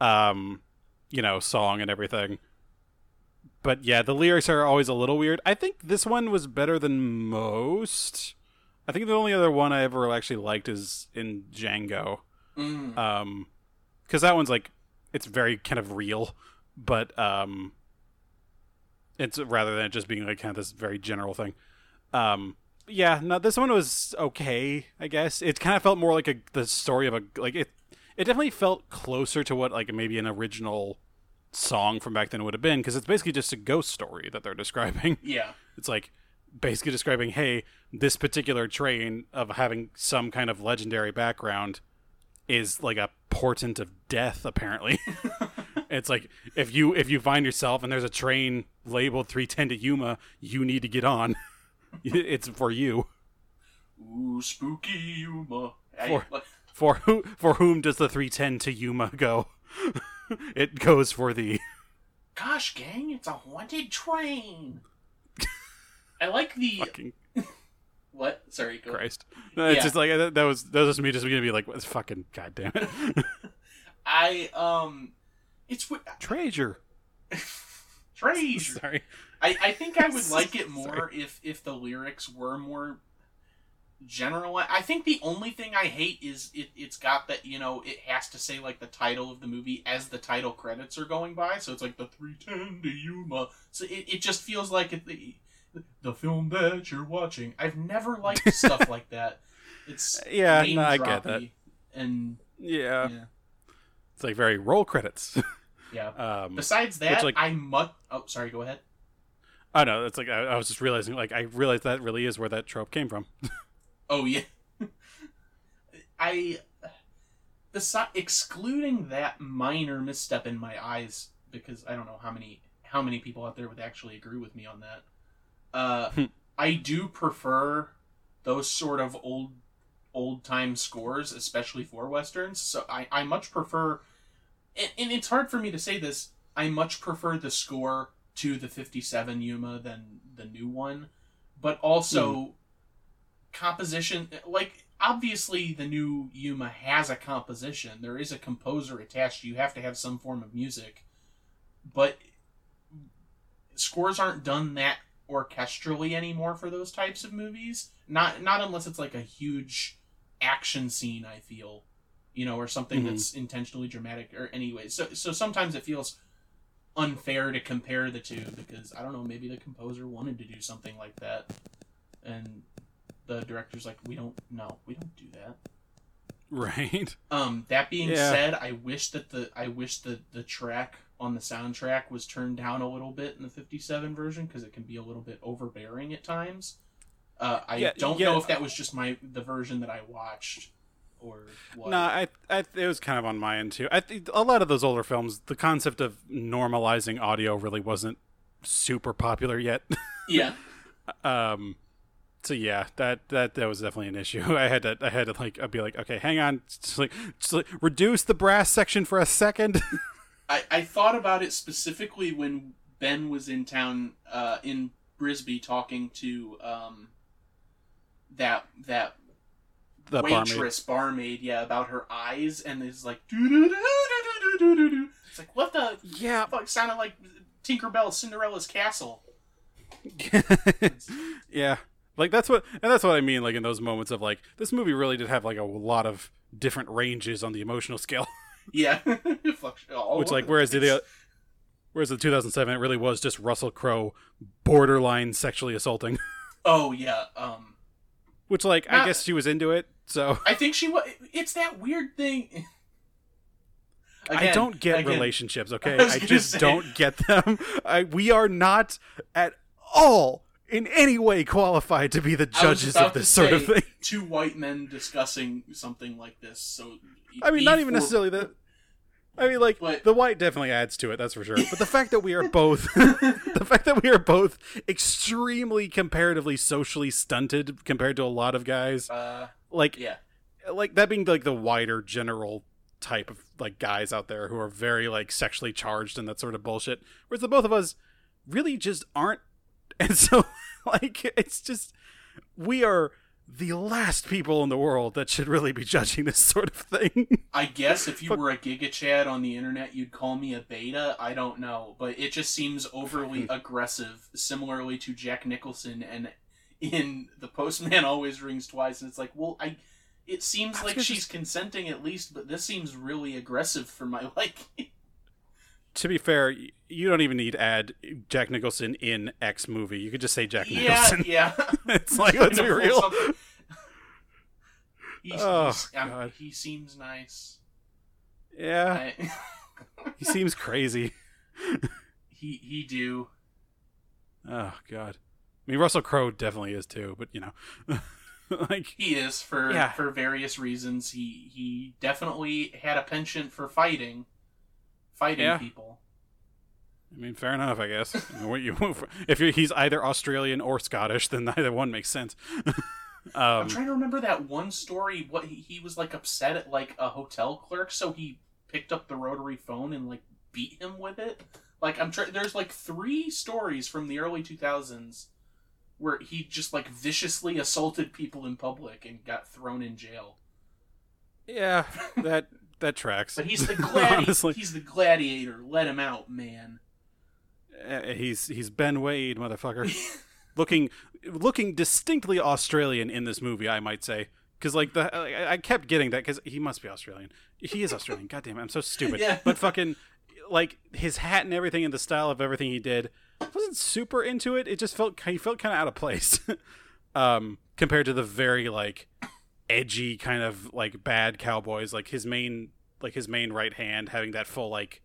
um, you know, song and everything. But yeah, the lyrics are always a little weird. I think this one was better than most. I think the only other one I ever actually liked is in Django, Mm. um, because that one's like it's very kind of real, but um, it's rather than it just being like kind of this very general thing. Um, yeah, no, this one was okay. I guess it kind of felt more like a the story of a like it. It definitely felt closer to what like maybe an original song from back then would have been because it's basically just a ghost story that they're describing. Yeah. It's like basically describing, hey, this particular train of having some kind of legendary background is like a portent of death. Apparently, it's like if you if you find yourself and there's a train labeled 310 to Yuma, you need to get on. it's for you. Ooh, spooky Yuma. For- For who for whom does the 310 to Yuma go? it goes for the Gosh, gang, it's a haunted train. I like the fucking what? Sorry, go. Christ. No, It's Yeah. just like that, that was that was just me just gonna be like, "What's fucking goddamn it, I um, it's treasure." treasure. Sorry. I, I think I would like it more if if the lyrics were more general. I think the only thing I hate is it it's got that you know it has to say like the title of the movie as the title credits are going by, so it's like the three ten to Yuma. So it, it just feels like it, the the film that you're watching. I've never liked stuff like that. It's Yeah, no, I get that. And Yeah. yeah, It's like very roll credits. yeah. um, Besides that, like- I much. Oh, sorry. Go ahead. Oh know. it's like I, I was just realizing, like I realized that really is where that trope came from. Oh yeah. I besi- excluding that minor misstep in my eyes because I don't know how many how many people out there would actually agree with me on that. Uh, Hmm. I do prefer those sort of old old time scores, especially for westerns. So I I much prefer, and, and it's hard for me to say this. I much prefer the score to the '57 Yuma than the new one, but also composition like obviously the new Yuma has a composition. There is a composer attached. You have to have some form of music. But scores aren't done that orchestrally anymore for those types of movies. Not not unless it's like a huge action scene, I feel. You know, or something Mhm. that's intentionally dramatic or anyway. So so sometimes it feels unfair to compare the two because I don't know, maybe the composer wanted to do something like that. And the director's like, we don't no, we don't do that. right. Um, that being Yeah. said, I wish that the I wish that the track on the soundtrack was turned down a little bit in the '57 version because it can be a little bit overbearing at times. Uh, I Yeah, don't yeah. know if that was just my the version that I watched or what. No, I, I, it was kind of on my end too. I think a lot of those older films, the concept of normalizing audio really wasn't super popular yet. Yeah, um, so yeah, that that that was definitely an issue. I had to, I had to like, I'd be like, okay, hang on, just like, just like reduce the brass section for a second. I I thought about it specifically when Ben was in town uh, in Bisbee talking to um that that the waitress barmaid. yeah about her eyes and it's like doo doo doo doo doo doo doo it's like what the Yeah, fuck sounded like Tinkerbell Cinderella's castle yeah. Like that's what, and that's what I mean. Like in those moments of like, this movie really did have like a lot of different ranges on the emotional scale. yeah Fuck, all Which like, whereas the whereas the 2007, it really was just Russell Crowe borderline sexually assaulting. oh yeah um Which like, I guess she was into it. So I think she was it's that weird thing I don't get again, relationships. Okay, I I, just say- don't get them. I, we are not at all in any way qualified to be the judges of this sort of thing. two white men discussing something like this so I mean, not even before- necessarily that. I mean, like But- the white definitely adds to it. That's for sure. But the fact that we are both, the fact that we are both extremely comparatively socially stunted compared to a lot of guys, uh like yeah like that being like the wider general type of like guys out there who are very like sexually charged and that sort of bullshit. Whereas the both of us really just aren't. And so like it's just we are the last people in the world that should really be judging this sort of thing. I guess if you were a Giga Chad on the internet, you'd call me a beta. I don't know, but it just seems overly aggressive, similarly to Jack Nicholson and in The Postman Always Rings Twice. And it's like, well, I. It seems like she's consenting at least, but this seems really aggressive for my liking. To be fair, you don't even need to add Jack Nicholson in X movie. You could just say Jack Nicholson. yeah. yeah. it's like let's be Trying to pull real. He's, Oh, he's- um, God. he seems nice. Yeah, I, he seems crazy. he he do. Oh god. I mean, Russell Crowe definitely is too, but you know, like He is for Yeah. for various reasons. He he definitely had a penchant for fighting, fighting Yeah. people. I mean, fair enough, I guess. What you if you're, he's either Australian or Scottish, then neither one makes sense. I'm Um, trying to remember that one story. What he, he was like upset at like a hotel clerk, so he picked up the rotary phone and like beat him with it. Like I'm trying. There's like three stories from the early 2000s where he just like viciously assaulted people in public and got thrown in jail. yeah, that that tracks. But he's the gladi- Honestly. he's the gladiator. Let him out, man. Uh, he's he's Ben Wade, motherfucker. looking looking distinctly Australian in this movie, I might say. Because like the I, I kept getting that because he must be Australian. He is Australian. God damn it, I'm so stupid. Yeah. But fucking like his hat and everything and the style of everything he did I wasn't super into it. It just felt he felt kind of out of place um, compared to the very like edgy kind of like bad cowboys. Like his main like his main right hand having that full like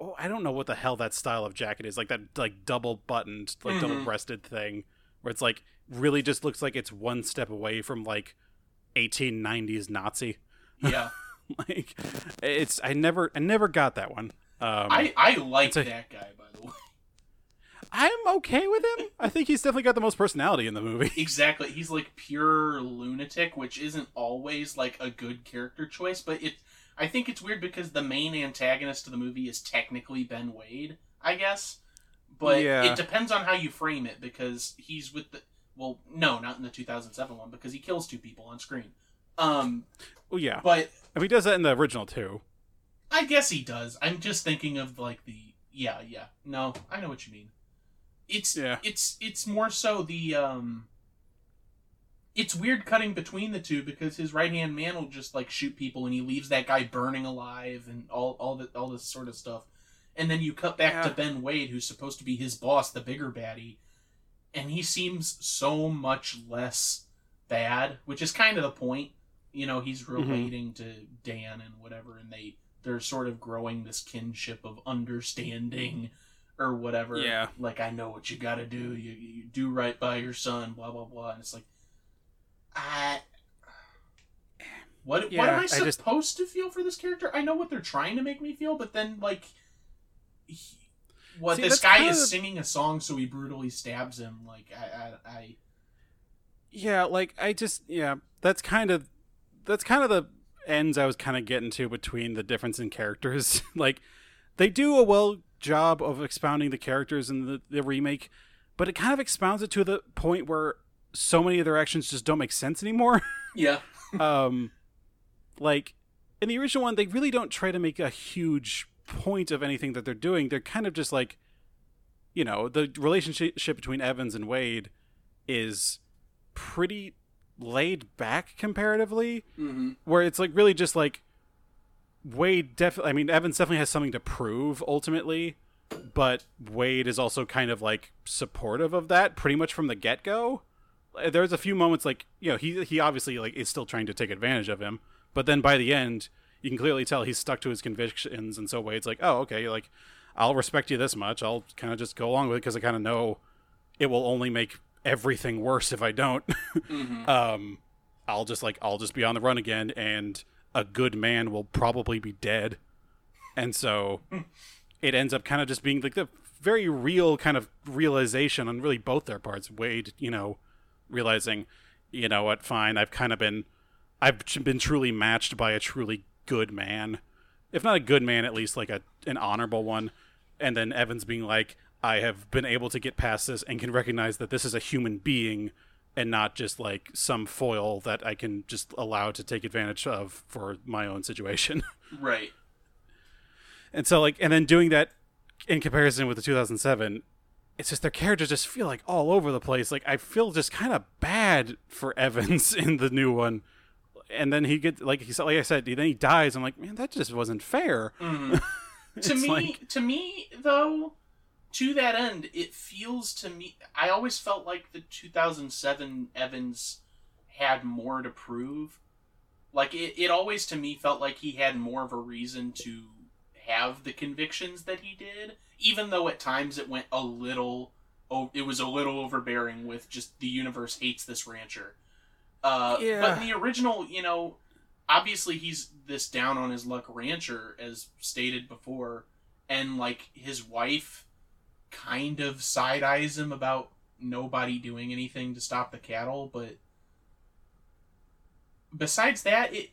oh, I don't know what the hell that style of jacket is. Like that like double buttoned like Mhm. double breasted thing where it's like really just looks like it's one step away from like 1890s Nazi. Yeah, like it's I never I never got that one. Um, I I like that guy by the way. I'm okay with him. I think he's definitely got the most personality in the movie. Exactly. He's like pure lunatic, which isn't always like a good character choice, but it I think it's weird because the main antagonist of the movie is technically Ben Wade, I guess. But Yeah. it depends on how you frame it because he's with the well, no, not in the 2007 one because he kills two people on screen. Um, Oh yeah, but if he does that in the original too. I guess he does. I'm just thinking of like the yeah, yeah. No, I know what you mean. It's Yeah. it's it's more so the um it's weird cutting between the two because his right hand man will just like shoot people and he leaves that guy burning alive and all all the all this sort of stuff. And then you cut back to Ben Wade, who's supposed to be his boss, the bigger baddie, and he seems so much less bad, which is kind of the point. You know, he's relating to Dan and whatever, and they they're sort of growing this kinship of understanding or whatever. Yeah. Like I know what you got to do. You you do right by your son. Blah blah blah. And it's like, I. What, what am I I just- supposed to feel for this character? I know what they're trying to make me feel, but then like, he, what See, this guy kinda is singing a song, so he brutally stabs him. Like I, I, I Yeah, like I just yeah, that's kind of that's kind of the ends I was kind of getting to between the difference in characters. like they do a well job of expounding the characters in the, the remake, but it kind of expounds it to the point where so many of their actions just don't make sense anymore. yeah, um like in the original one they really don't try to make a huge point of anything that they're doing they're kind of just like you know the relationship between evans and wade is pretty laid back comparatively mm-hmm. where it's like really just like wade definitely i mean evans definitely has something to prove ultimately but wade is also kind of like supportive of that pretty much from the get-go. Uh, there's a few moments like you know he he obviously like is still trying to take advantage of him but then by the end you can clearly tell he's stuck to his convictions and so wade's like oh okay like i'll respect you this much. I'll kind of just go along with it because i kind of know it will only make everything worse if i don't. Mm-hmm. um i'll just like i'll just be on the run again and a good man will probably be dead. And so it ends up kind of just being like the very real kind of realization on really both their parts. Wade you know realizing you know what fine i've kind of been i've been truly matched by a truly good man. If not a good man at least like a an honorable one. And then evans being like i have been able to get past this and can recognize that this is a human being and not just like some foil that i can just allow to take advantage of for my own situation. Right. and so like and then doing that in comparison with the 2007 it's just their characters just feel like all over the place. Like i feel just kind of bad for evans in the new one. And then he gets like he said like i said then he dies. I'm like man that just wasn't fair. Mm-hmm. To me like- to me though to that end it feels to me i always felt like the 2007 evans had more to prove like it, it always to me felt like he had more of a reason to have the convictions that he did even though at times it went a little oh it was a little overbearing with just the universe hates this rancher uh, Yeah. but in the original you know obviously he's this down on his luck rancher as stated before and like his wife kind of side eyes him about nobody doing anything to stop the cattle but besides that, it,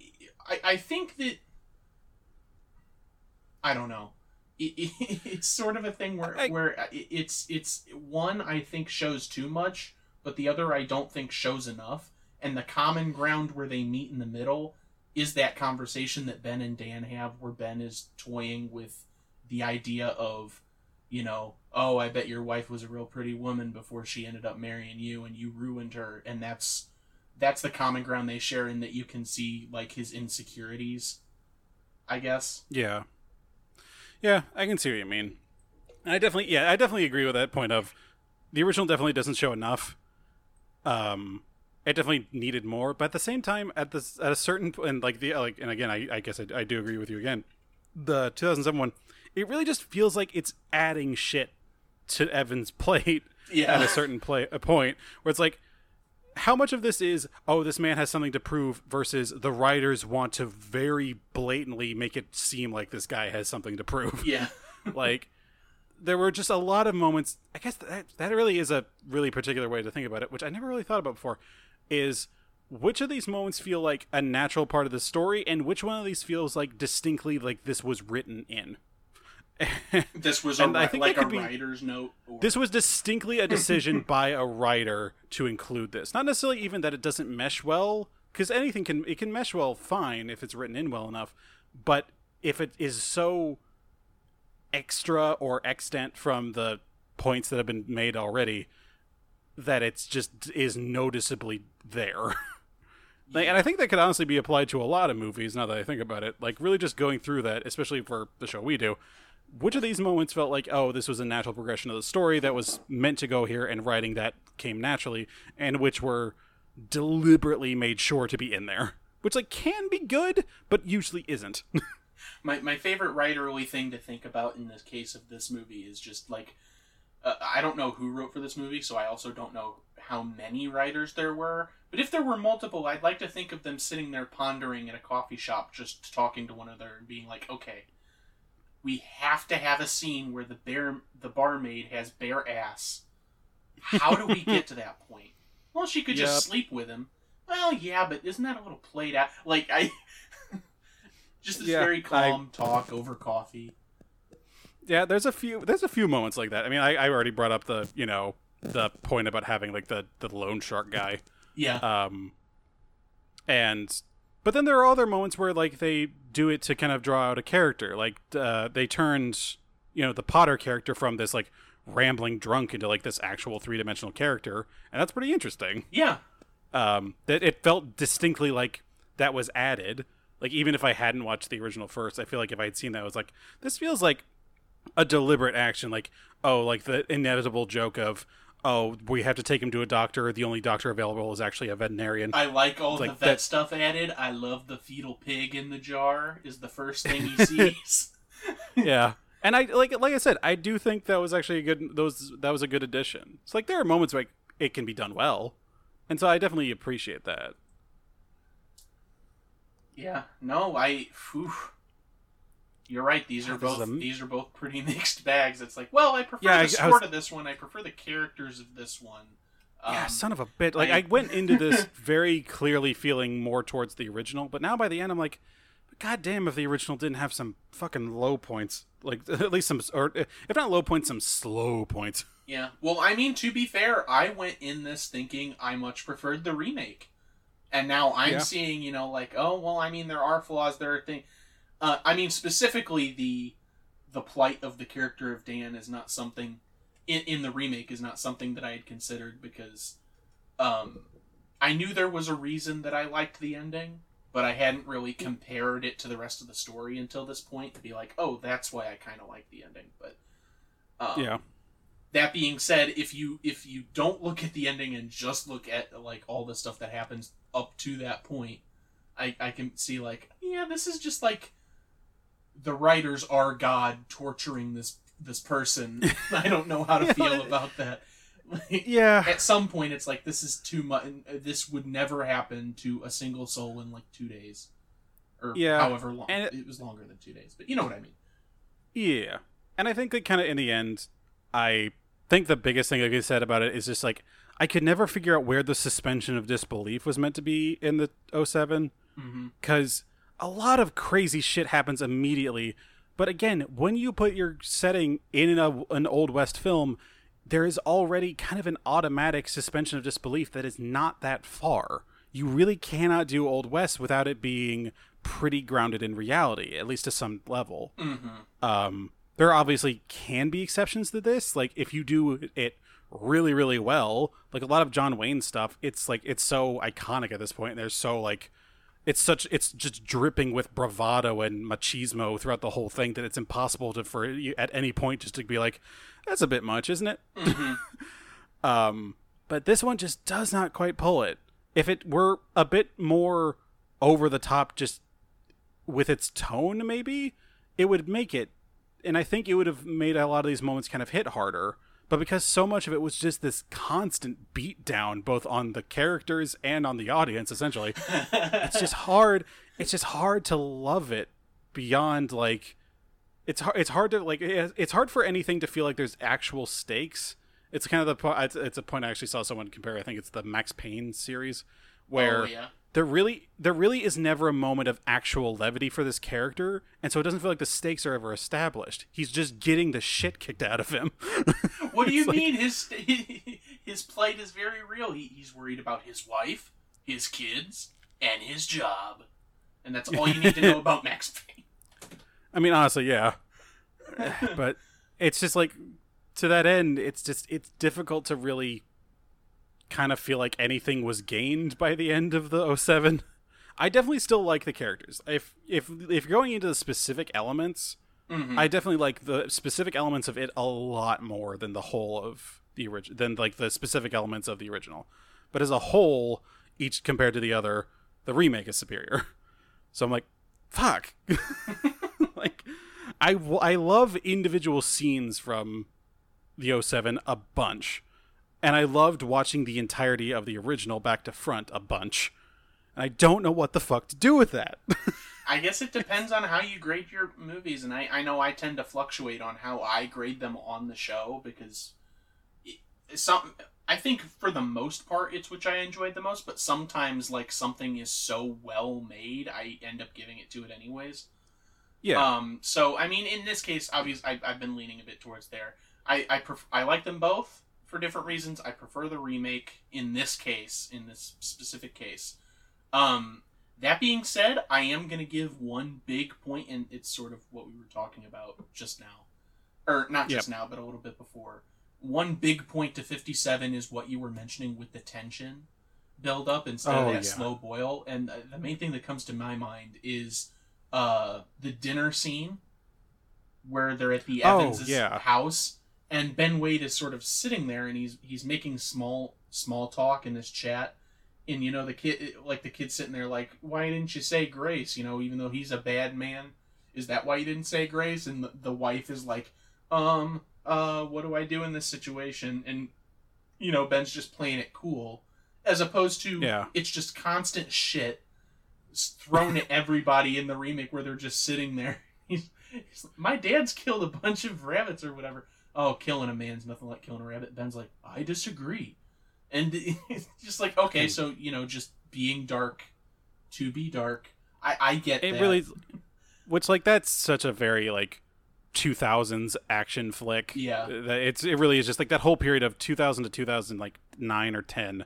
I I think that I don't know. It, it, it's sort of a thing where I- where it's it's one I think shows too much, but the other I don't think shows enough. And the common ground where they meet in the middle is that conversation that Ben and Dan have, where Ben is toying with the idea of, you know, oh, I bet your wife was a real pretty woman before she ended up marrying you, and you ruined her, and that's that's the common ground they share in that you can see like his insecurities i guess Yeah. Yeah, I can see what you mean. And I definitely, yeah, I definitely agree with that point of the original definitely doesn't show enough. Um, it definitely needed more, but at the same time, at this at a certain and like the like, and again, I, I guess I, I do agree with you again. The 2007 one, it really just feels like it's adding shit to Evans' plate Yeah. at a certain play a point where it's like how much of this is oh this man has something to prove versus the writers want to very blatantly make it seem like this guy has something to prove? Yeah. Like there were just a lot of moments i guess that, that really is a really particular way to think about it which i never really thought about before is which of these moments feel like a natural part of the story and which one of these feels like distinctly like this was written in this was a, I think like a be- writer's note or... this was distinctly a decision by a writer to include this. Not necessarily even that it doesn't mesh well, because anything can it can mesh well fine if it's written in well enough, but if it is so extra or extant from the points that have been made already, that it's just is noticeably there. Like, and I think that could honestly be applied to a lot of movies now that I think about it. Like, really just going through that, especially for the show we do. Which of these moments felt like, oh, this was a natural progression of the story that was meant to go here, and writing that came naturally, and which were deliberately made sure to be in there? Which, like, can be good, but usually isn't. my, my favorite writerly thing to think about in the case of this movie is just like uh, i don't know who wrote for this movie so i also don't know how many writers there were but if there were multiple i'd like to think of them sitting there pondering in a coffee shop just talking to one another and being like okay we have to have a scene where the bear the barmaid has bare ass how do we get to that point well she could just sleep with him well yeah but isn't that a little played out like i just this Yeah, very I- calm talk over coffee yeah, there's a few. There's a few moments like that. I mean, I, I already brought up the you know the point about having like the the loan shark guy. yeah um and but then there are other moments where like they do it to kind of draw out a character. Like uh, they turned you know the potter character from this like rambling drunk into like this actual three-dimensional character and that's pretty interesting. Yeah. Um that it felt distinctly like that was added. Like even if i hadn't watched the original first i feel like if I had seen that i was like this feels like a deliberate action. Like oh like the inevitable joke of oh we have to take him to a doctor the only doctor available is actually a veterinarian I like all It's the like vet that- stuff added. I love the fetal pig in the jar is the first thing he sees. yeah and i like like i said i do think that was actually a good those that was a good addition it's like there are moments where it can be done well and so i definitely appreciate that yeah, no, I. Whew. You're right. These are both a- these are both pretty mixed bags. It's like, well, I prefer Yeah, I- I the was- sport of this one. I prefer the characters of this one. yeah Um, son of a bit like I- I, went into this very clearly feeling more towards the original but now by the end i'm like god damn if the original didn't have some fucking low points like at least some or if not low points some slow points Yeah. Well, I mean, to be fair, I went in this thinking I much preferred the remake, and now I'm Yeah. seeing, you know, like, oh, well, I mean, there are flaws. There are things. Uh, I mean, specifically the the plight of the character of Dan is not something in in the remake is not something that I had considered because, um, I knew there was a reason that I liked the ending, but I hadn't really compared it to the rest of the story until this point to be like, oh, that's why I kind of like the ending, but. Um, yeah that being said if you if you don't look at the ending and just look at like all the stuff that happens up to that point i i can see like yeah this is just like the writers are god torturing this this person. I don't know how to Yeah, feel about that. Like, yeah. at some point it's like this is too much uh, this would never happen to a single soul in like two days. Or Yeah, however long. And it, it- was longer than two days but you know what i mean. Yeah. And I think that kind of in the end, I think the biggest thing, like I said about it, is just like, I could never figure out where the suspension of disbelief was meant to be in the 7 mm-hmm. because a lot of crazy shit happens immediately. But again, when you put your setting in a, an old west film, there is already kind of an automatic suspension of disbelief that is not that far. You really cannot do old west without it being pretty grounded in reality, at least to some level. Um, there obviously can be exceptions to this. Like if you do it really, really well, like a lot of John Wayne stuff, it's like it's so iconic at this point. And there's so like it's such it's just dripping with bravado and machismo throughout the whole thing that it's impossible to for you at any point just to be like that's a bit much isn't it? Um but this one just does not quite pull it. If it were a bit more over the top just with its tone maybe it would make it and i think it would have made a lot of these moments kind of hit harder but because so much of it was just this constant beat down both on the characters and on the audience essentially it's just hard it's just hard to love it beyond like it's hard it's hard to like it's hard for anything to feel like there's actual stakes it's kind of the po- it's, it's a point i actually saw someone compare i think it's the max payne series where Oh, yeah. There really there really is never a moment of actual levity for this character and so it doesn't feel like the stakes are ever established he's just getting the shit kicked out of him What do you mean? His his plight is very real. He, he's worried about his wife, his kids, and his job, and that's all you need to know about Max Payne. I mean, honestly, yeah. but it's just like to that end, it's just it's difficult to really kind of feel like anything was gained by the end of the 07. I definitely still like the characters. If if if you're going into the specific elements, mm-hmm. I definitely like the specific elements of it a lot more than the whole of the original than like the specific elements of the original. But as a whole, each compared to the other, the remake is superior. So I'm like, fuck. like I I love individual scenes from the 07 a bunch and i loved watching the entirety of the original back to front a bunch and i don't know what the fuck to do with that I guess it depends on how you grade your movies, and I, I know I tend to fluctuate on how I grade them on the show because it, some I think for the most part it's which I enjoyed the most, but sometimes like something is so well made, I end up giving it to it anyways. yeah Um, so I mean, in this case, obviously, I, I've been leaning a bit towards there. I I, pref- I like them both for different reasons. I prefer the remake in this case, in this specific case. Um, that being said, I am gonna give one big point, and it's sort of what we were talking about just now, or not just now, but a little bit before. One big point to fifty seven is what you were mentioning with the tension build up instead Oh, of that yeah. slow boil, and the main thing that comes to my mind is uh, the dinner scene where they're at the Oh, Evans' yeah. house, and Ben Wade is sort of sitting there, and he's he's making small small talk in this chat, and you know the kid like the kid sitting there like, why didn't you say grace? You know, even though he's a bad man, is that why you didn't say grace? And the, the wife is like, um, uh, what do I do in this situation? And you know, Ben's just playing it cool, as opposed to Yeah. it's just constant shit thrown at everybody in the remake where they're just sitting there. He's, he's my dad's killed a bunch of rabbits or whatever. Oh, killing a man's nothing like killing a rabbit. Ben's like, I disagree. And it's just like, okay, so, you know, just being dark to be dark. I, I get it that. really which like that's such a very like 2000s action flick Yeah. That it's it really is just like that whole period of 2000 to 2000 like 9 or 10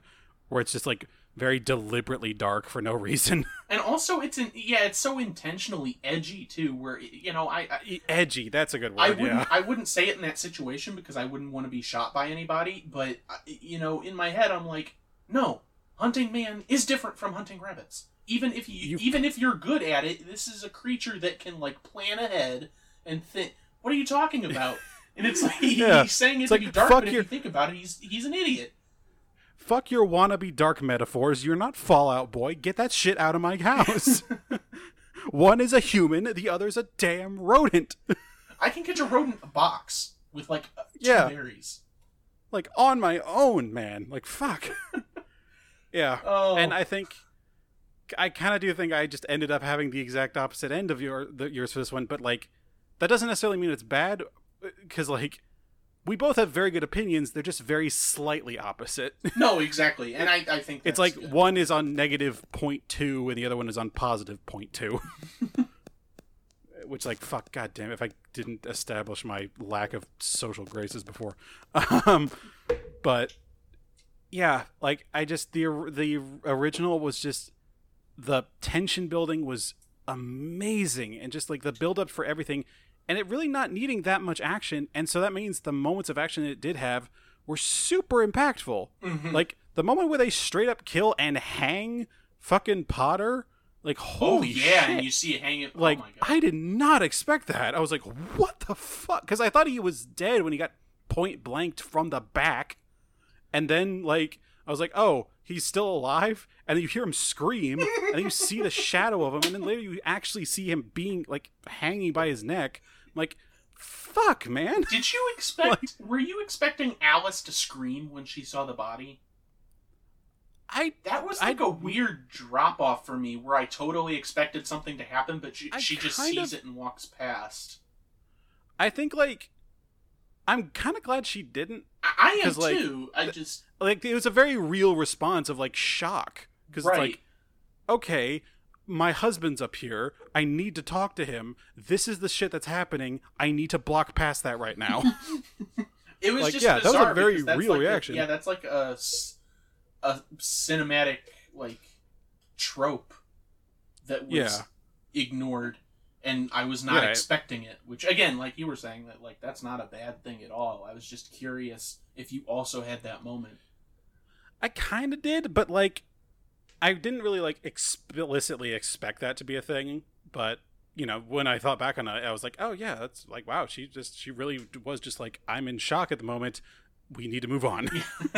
where it's just like very deliberately dark for no reason And also, it's in, yeah, it's so intentionally edgy too. Where you know, I, I edgy that's a good word I wouldn't yeah I wouldn't say it in that situation because I wouldn't want to be shot by anybody. But uh, you know, in my head, I'm like, no, hunting man is different from hunting rabbits. Even if you, You- even if you're good at it, this is a creature that can like plan ahead and think. What are you talking about? And it's like he- Yeah. he's saying it It's to like, be dark, but if you think about it, he's he's an idiot. Fuck your wannabe dark metaphors. You're not Fall Out Boy. Get that shit out of my house. One is a human the other's a damn rodent. I can catch a rodent in a box with like uh, Yeah. berries. like on my own man. Like fuck. Yeah. Oh. and i think i kind of do think i just ended up having the exact opposite end of your the, yours for this one but like that doesn't necessarily mean it's bad because like we both have very good opinions. They're just very slightly opposite. No, exactly, and I, I think it's like good. one is on negative point two and the other one is on positive point two. Which, like, fuck, goddamn! If I didn't establish my lack of social graces before, um, but yeah, like I just the the original was just the tension building was amazing and just like the build up for everything and it really not needing that much action and so that means the moments of action it did have were super impactful Mhm. like the moment where they straight up kill and hang fucking potter like holy Oh holy yeah, shit and you see it hanging. like oh my god. I did not expect that. I was like, "What the fuck?" Because I thought he was dead when he got point blanked from the back, and then like I was like, "Oh, he's still alive," and then you hear him scream, and then you see the shadow of him, and then later you actually see him being like hanging by his neck. Like, fuck, man. Did you expect? were you expecting Alice to scream when she saw the body? I That was like a weird drop off for me, where I totally expected something to happen, but she, she just sees of- it and walks past. I think like I'm kind of glad she didn't. I, I am like, too. I just Like it was a very real response of like shock because right. it's like okay, my husband's up here. I need to talk to him. This is the shit that's happening. I need to block past that right now. It was Like, just yeah, that was a very that's real like a- reaction. yeah, that's like a s- a cinematic like trope that was Yeah. ignored, and I was not Yeah. expecting it. Which again, like you were saying, that like that's not a bad thing at all. I was just curious if you also had that moment. I kind of did, but like I didn't really like explicitly expect that to be a thing, but you know, when I thought back on it, I was like, "Oh yeah, that's like wow, she just she really was just like I'm in shock at the moment. We need to move on."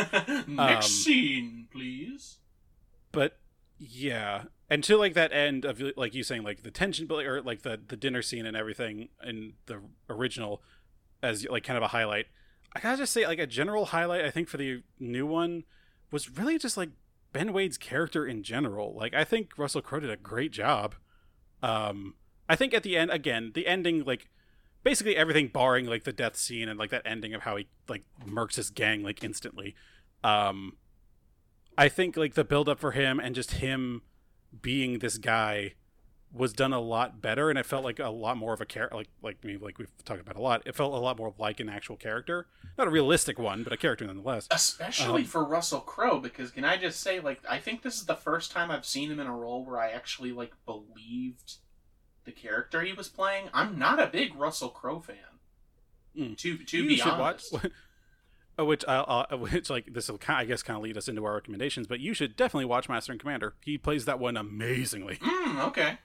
Next Um, scene, please. but yeah and to like that end of like you saying like the tension building or like the the dinner scene and everything in the original as like kind of a highlight i gotta just say like a general highlight i think for the new one was really just like ben wade's character in general like i think russell crowe did a great job. Um i think at the end again the ending like basically everything barring like the death scene and like that ending of how he like murks his gang like instantly. Um I think like the build up for him and just him being this guy was done a lot better and it felt like a lot more of a character like like I mean like we've talked about a lot it felt a lot more like an actual character not a realistic one but a character nonetheless Especially Um, for Russell Crowe, because can I just say, like, I think this is the first time I've seen him in a role where I actually like believed the character he was playing. I'm not a big Russell Crowe fan. Mm. To to you be should honest, watch uh, which uh, uh, which like this will kind, I guess kind of lead us into our recommendations but you should definitely watch Master and Commander he plays that one amazingly mm, okay,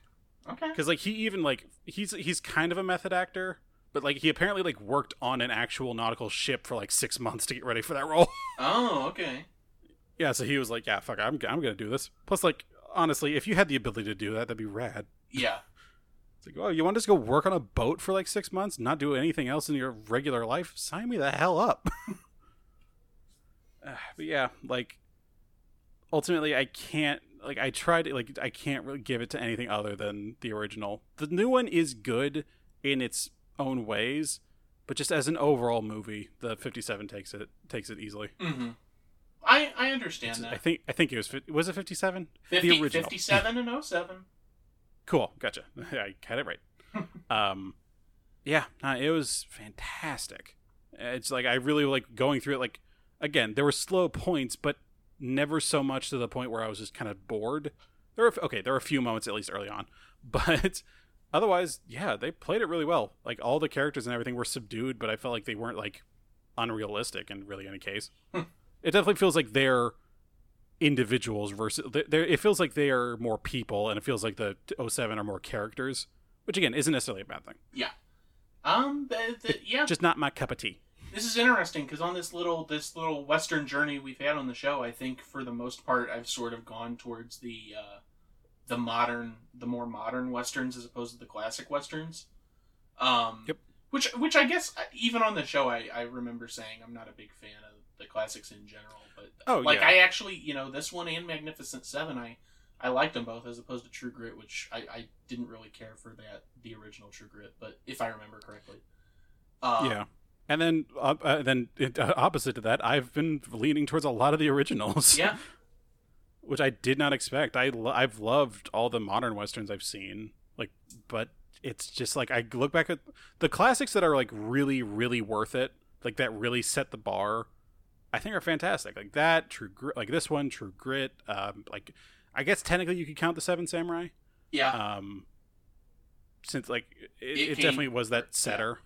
okay. because like he even like he's he's kind of a method actor but like he apparently like worked on an actual nautical ship for like six months to get ready for that role Oh, okay. Yeah, so he was like, "Yeah, fuck, I'm I'm gonna do this." Plus, like, honestly, if you had the ability to do that, that'd be rad. Yeah. It's like, oh, you want to just go work on a boat for like six months, not do anything else in your regular life? Sign me the hell up. Uh, but yeah, like, ultimately, I can't. Like, I tried. Like, I can't really give it to anything other than the original. The new one is good in its own ways, but just as an overall movie, the 57 takes it takes it easily. hmm I I understand I that. think I think it was was it 57? 50, the original. 57 and 07. Cool, gotcha. I had it right. um, yeah, no, it was fantastic. It's like I really like going through it. Like again, there were slow points, but never so much to the point where I was just kind of bored. There were okay, there were a few moments at least early on, but otherwise, yeah, they played it really well. Like all the characters and everything were subdued, but I felt like they weren't like unrealistic in really any case. it definitely feels like they're individuals versus they're- it feels like they are more people and it feels like the 07 are more characters which again isn't necessarily a bad thing yeah Um, the, the, yeah, just not my cup of tea this is interesting because on this little this little western journey we've had on the show, I think for the most part I've sort of gone towards the uh, the modern, the more modern westerns as opposed to the classic westerns. Um, Yep. Which which I guess uh, even on the show I, I remember saying I'm not a big fan of the classics in general, but Oh, like yeah. I actually you know this one and Magnificent Seven I. I liked them both as opposed to True Grit, which I, I didn't really care for that the original True Grit, but if I remember correctly, um, yeah And then, uh, uh, then uh, opposite to that, I've been leaning towards a lot of the originals. Yeah. which I did not expect. I lo- I've loved all the modern westerns I've seen, like, but it's just like I look back at the classics that are like really, really worth it, like that really set the bar. I think are fantastic, like that True Grit, like this one, True Grit. Um, like, I guess technically you could count the Seven Samurai. Yeah. Um, since like it, It it, definitely was that setter.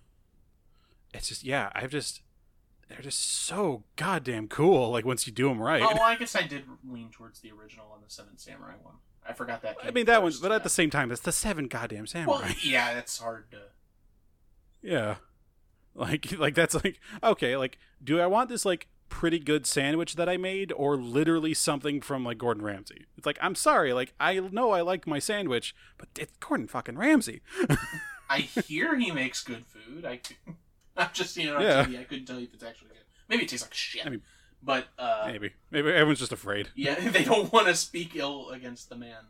It's just yeah, I've just they're just so goddamn cool. Like once you do them right. Oh, well, I guess I did lean towards the original on the Seven Samurai one. I forgot that. I mean that one, but at yeah. the same time, it's the seven goddamn samurai. Well, yeah, that's hard to. yeah, like like that's like okay, like do I want this like pretty good sandwich that I made, or literally something from like Gordon Ramsay? It's like I'm sorry, like I know I like my sandwich, but it's Gordon fucking Ramsay. I hear he makes good food. I, I'm just seen it on Yeah. TV. I couldn't tell you if it's actually good. Maybe it tastes like shit. Mean, but uh, Maybe maybe everyone's just afraid. yeah, they don't want to speak ill against the man,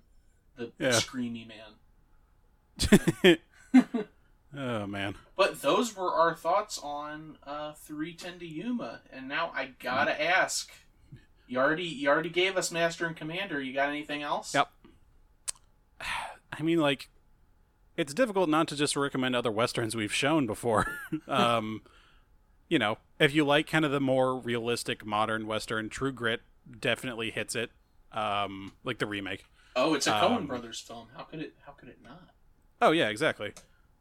the Yeah. screamy man. oh man, But those were our thoughts on uh, 310 to Yuma, and now I gotta ask. You already you already gave us Master and Commander. You got anything else? Yep. I mean, like, it's difficult not to just recommend other westerns we've shown before. um, you know, if you like kind of the more realistic modern western, True Grit definitely hits it. Um, like the remake. Oh, it's a Coen Um, Brothers film. How could it? How could it not? Oh yeah, exactly.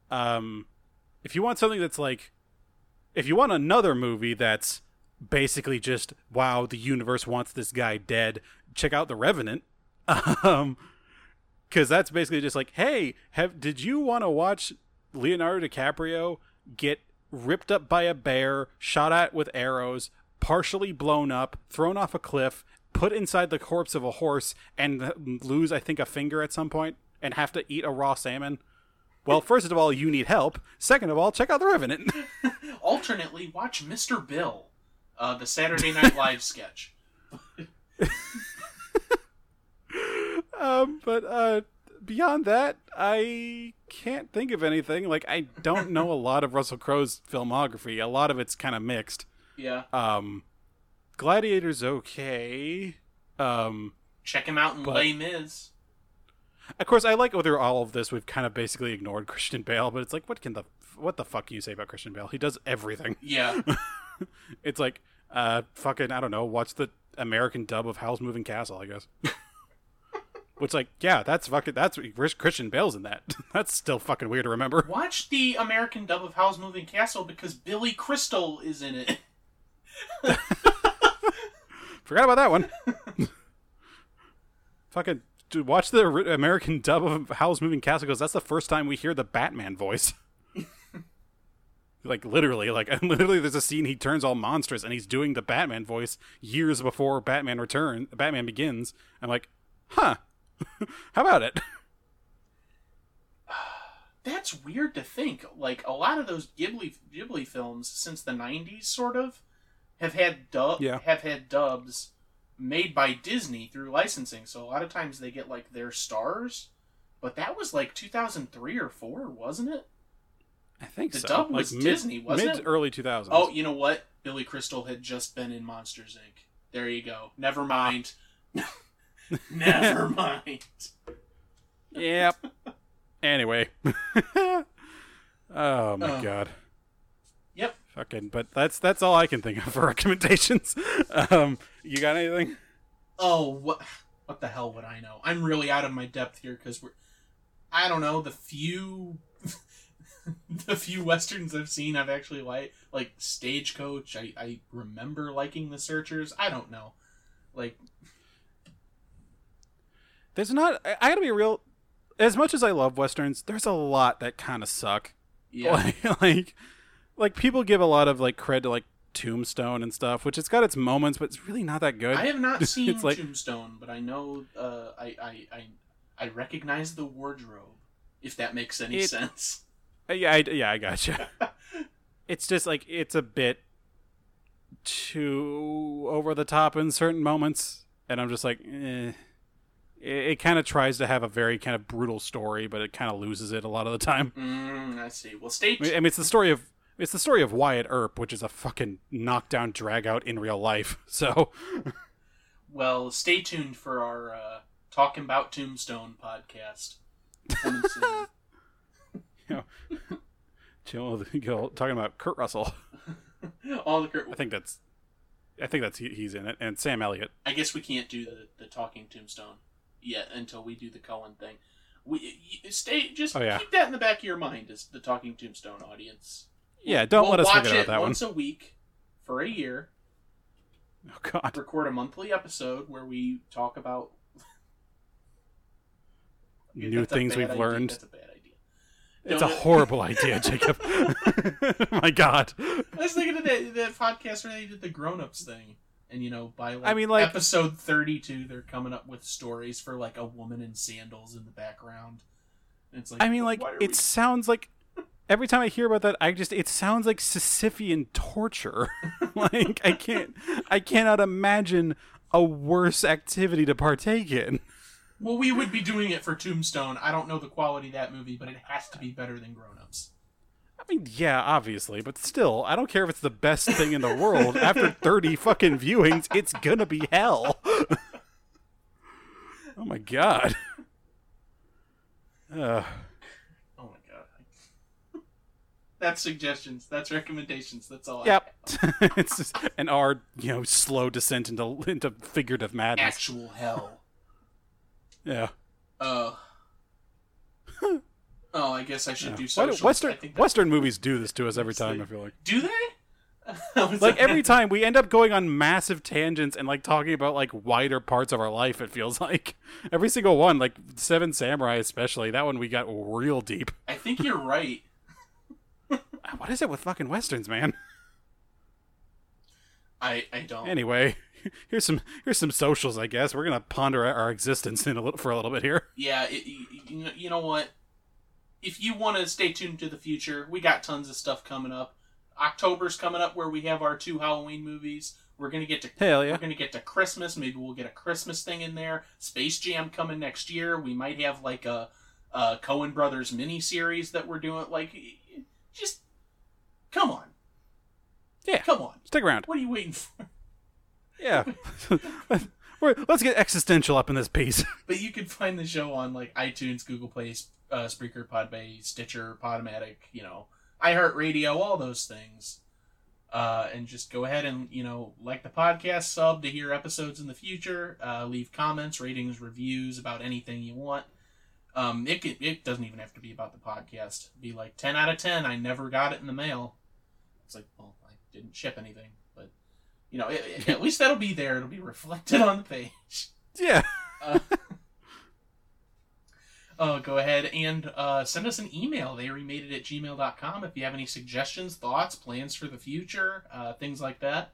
Um, if you want something that's like, if you want another movie that's basically just wow, the universe wants this guy dead, check out The Revenant. Um, because that's basically just like, hey, have did you want to watch Leonardo DiCaprio get ripped up by a bear, shot at with arrows, partially blown up, thrown off a cliff, put inside the corpse of a horse, and lose, I think, a finger at some point, and have to eat a raw salmon? Well, first of all, you need help. Second of all, check out The Revenant. Alternately, watch Mr. Bill, uh, the Saturday Night Live sketch. um, but uh, beyond that, I can't think of anything. Like, I don't know a lot of Russell Crowe's filmography. A lot of it's kind of mixed. Yeah, Um, Gladiator's okay. Um, check him out in But- Les Mis. of course, I like through all of this. We've kind of basically ignored Christian Bale, but it's like, what can the what the fuck can you say about Christian Bale? He does everything. Yeah, It's like, uh, fucking, I don't know. Watch the American dub of Howl's Moving Castle, I guess. Which, like, yeah, that's fucking. That's where's Christian Bale's in that. that's still fucking weird to remember. watch the American dub of Howl's Moving Castle because Billy Crystal is in it. Forgot about that one. fucking, dude, watch the American dub of Howl's Moving Castle because that's the first time we hear the Batman voice. like literally, like literally, there's a scene he turns all monstrous and he's doing the Batman voice years before Batman return. Batman begins. I'm like, huh? How about it? That's weird to think. Like a lot of those Ghibli Ghibli films since the '90s, sort of, have had dub Yeah. have had dubs made by Disney through licensing. So a lot of times they get like their stars. But that was like 2003 or four, wasn't it? I think The so. dub was mid, Disney, wasn't mid it? early 2000s. Oh, you know what? Billy Crystal had just been in Monsters Inc. There you go. Never mind. Never mind. Yep. anyway. oh my Uh. god. Yep. Fucking. But that's that's all I can think of for recommendations. Um, you got anything? Oh, what? What the hell would I know? I'm really out of my depth here because we're. I don't know the few, the few westerns I've seen. I've actually like like Stagecoach. I I remember liking The Searchers. I don't know, like There's not. I, gotta be real. As much as I love westerns, there's a lot that kind of suck. yeah. Like, like, like people give a lot of like cred to like Tombstone and stuff, which it's got its moments, but it's really not that good. I have not seen like- Tombstone, but I know. Uh, I I I I recognize the wardrobe. If that makes any It- sense. Uh, yeah, I, yeah, I gotcha. it's just like it's a bit too over the top in certain moments, and I'm just like, eh. It, it kind of tries to have a very kind of brutal story, but it kind of loses it a lot of the time. Mm, I see. Well, Stage. I mean, I mean, it's the story of It's the story of Wyatt Earp, which is a fucking knockdown drag out in real life. So, Well, stay tuned for our uh, Talking About Tombstone podcast. You know, chill, talking about Kurt Russell. All the Kurt- I think that's, I think that's he, he's in it, and Sam Elliott. I guess we can't do the, the talking tombstone yet until we do the Cullen thing. We stay just Oh, yeah. keep that in the back of your mind as the talking tombstone audience. Yeah, don't we'll let us watch forget it about that one. once a week for a year. Oh God, Record a monthly episode where we talk about new things we've idea. learned. That's a bad idea. It's No, a that- horrible idea, Jacob. My God. I was thinking of that, that podcast where they did the grown ups thing. And, you know, by like, I mean, like- episode 32, they're coming up with stories for like a woman in sandals in the background. And it's like, I mean, like it we- sounds like every time I hear about that, I just it sounds like Sisyphean torture. like I can't, I cannot imagine a worse activity to partake in. Well, we would be doing it for Tombstone. I don't know the quality of that movie, but it has to be better than grown ups. Mean, yeah, obviously, but still, I don't care if it's the best thing in the world. After thirty fucking viewings, it's gonna be hell. oh my god. Uh, Oh my god. That's suggestions. That's recommendations. That's all I yep, it's just an our you know slow descent into into figurative madness. Actual hell. Yeah. Uh. Oh, I guess I should do Why do- socials. Western that- Western movies do this to us every time. I feel like, Do they? Like every time we end up going on massive tangents and like talking about like wider parts of our life. It feels like every single one, like Seven Samurai, especially that one, we got real deep. I think you're right. Ah, what is it with fucking westerns, man? I I don't. Anyway, here's some here's some socials. I guess we're gonna ponder our- existence in a little for a little bit here. Yeah, it, you, you know what? If you want to stay tuned to the future, we got tons of stuff coming up. October's coming up where we have our two Halloween movies. We're gonna get to Hell yeah. We're gonna get to Christmas. Maybe we'll get a Christmas thing in there. Space Jam coming next year. We might have like a, a Coen Brothers mini series that we're doing. Like, just come on, Yeah, come on. stick around. What are you waiting for? Yeah, We're, let's get existential up in this piece. But you can find the show on like iTunes, Google Play, uh, Spreaker, Podbay, Stitcher, Podomatic, you know, iHeartRadio, all those things. Uh, and just go ahead and you know like the podcast, sub to hear episodes in the future. Uh, leave comments, ratings, reviews about anything you want. Um, it can, it doesn't even have to be about the podcast. Be like ten out of ten. I never got it in the mail. It's like, well, I didn't ship anything, you know, it, it- at least that'll be there. It'll be reflected on the page. yeah, Uh, oh, go ahead and uh, send us an email. They remade it at gmail.com if you have any suggestions, thoughts, plans for the future, uh, things like that.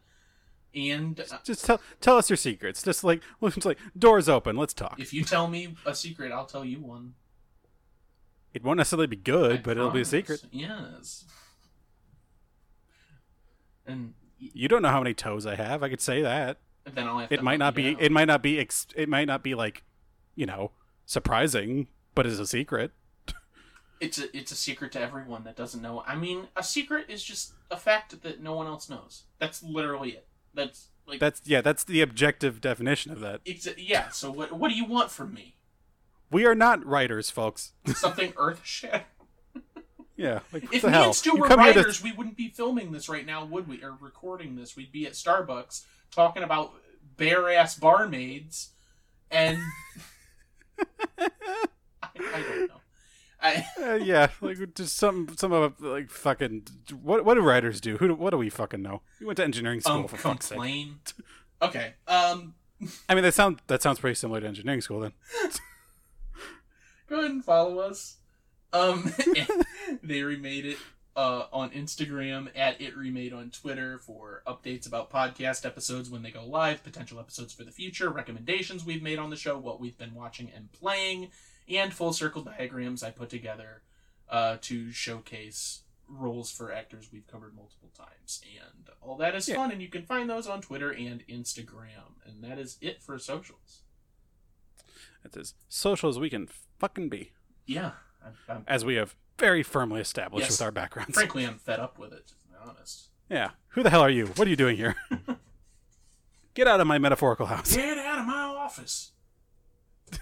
And uh, just tell tell us your secrets. Just like like doors open. Let's talk. if you tell me a secret, I'll tell you one. It won't necessarily be good, I but it'll be a secret. Yes. And You don't know how many toes I have. I could say that. then I'll have It might not be. down. It might not be. Ex- it might not be like, you know, surprising, but it's a secret. It's a it's a secret to everyone that doesn't know. I mean, a secret is just a fact that no one else knows. That's literally it. That's like That's yeah. That's the objective definition of that. Yeah. So what what do you want from me? We are not writers, folks. Something earth shattering. Yeah. Like, If me hell? and Stu were here to- writers, we wouldn't be filming this right now, would we? Or recording this? We'd be at Starbucks talking about bare ass barmaids, and I, I don't know. I, Uh, yeah, like just some some of like fucking what what do writers do? Who do, what do we fucking know? We went to engineering school um, for fuck's sake. complain. Okay. Um, I mean, that sound that sounds pretty similar to engineering school then. go ahead and follow us. Um, they remade it uh, on Instagram at it remade on Twitter for updates about podcast episodes when they go live, potential episodes for the future, recommendations we've made on the show, what we've been watching and playing, and full circle diagrams I put together uh, to showcase roles for actors we've covered multiple times. And all that is Yeah. fun, and you can find those on Twitter and Instagram. And that is it for socials. That's as social as we can fucking be. Yeah, I'm, as we have very firmly established Yes. with our backgrounds. frankly, I'm fed up with it. To be honest. Yeah. Who the hell are you? What are you doing here? Get out of my metaphorical house. Get out of my office.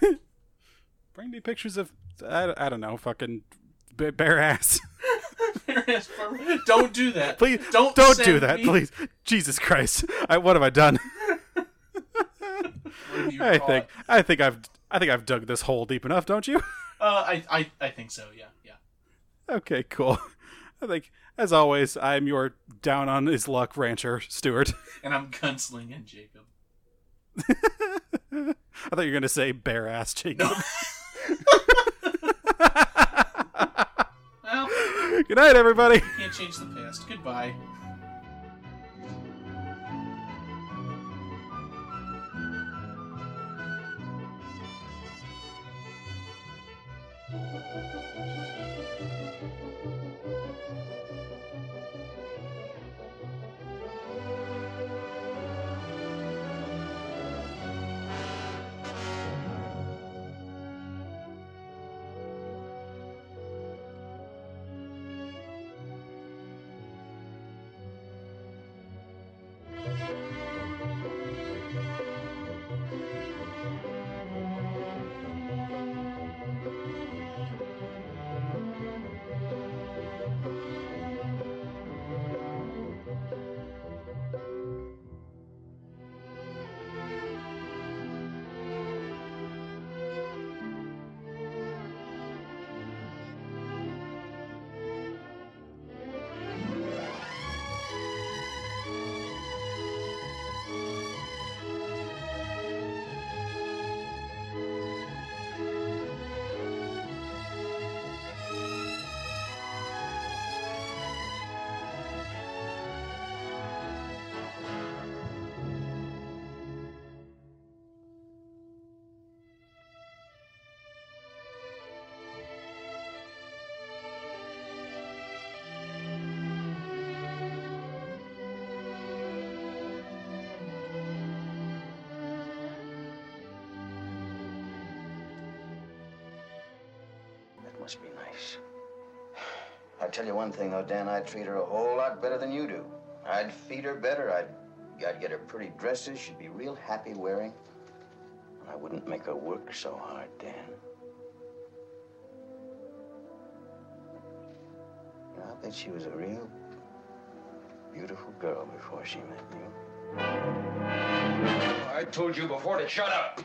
Bring me pictures of I, I don't know, fucking ba- bare ass. don't do that. please don't don't do that, me- please. Jesus Christ. I, what have I done? Have I caught? think I think I've I think I've dug this hole deep enough, don't you? Uh, I, I, I think so. Yeah, yeah. Okay, cool. I think as always, I'm your down on his luck rancher, Stuart. And I'm gunslinging Jacob. I thought you were gonna say bare ass Jacob. Well, Good night, everybody. You can't change the past. Goodbye. That must be nice. I tell you one thing, though, Dan, I'd treat her a whole lot better than you do. I'd feed her better. I'd, I'd get her pretty dresses she'd be real happy wearing. And I wouldn't make her work so hard, Dan. And I'll bet she was a real beautiful girl before she met you. I told you before to shut up.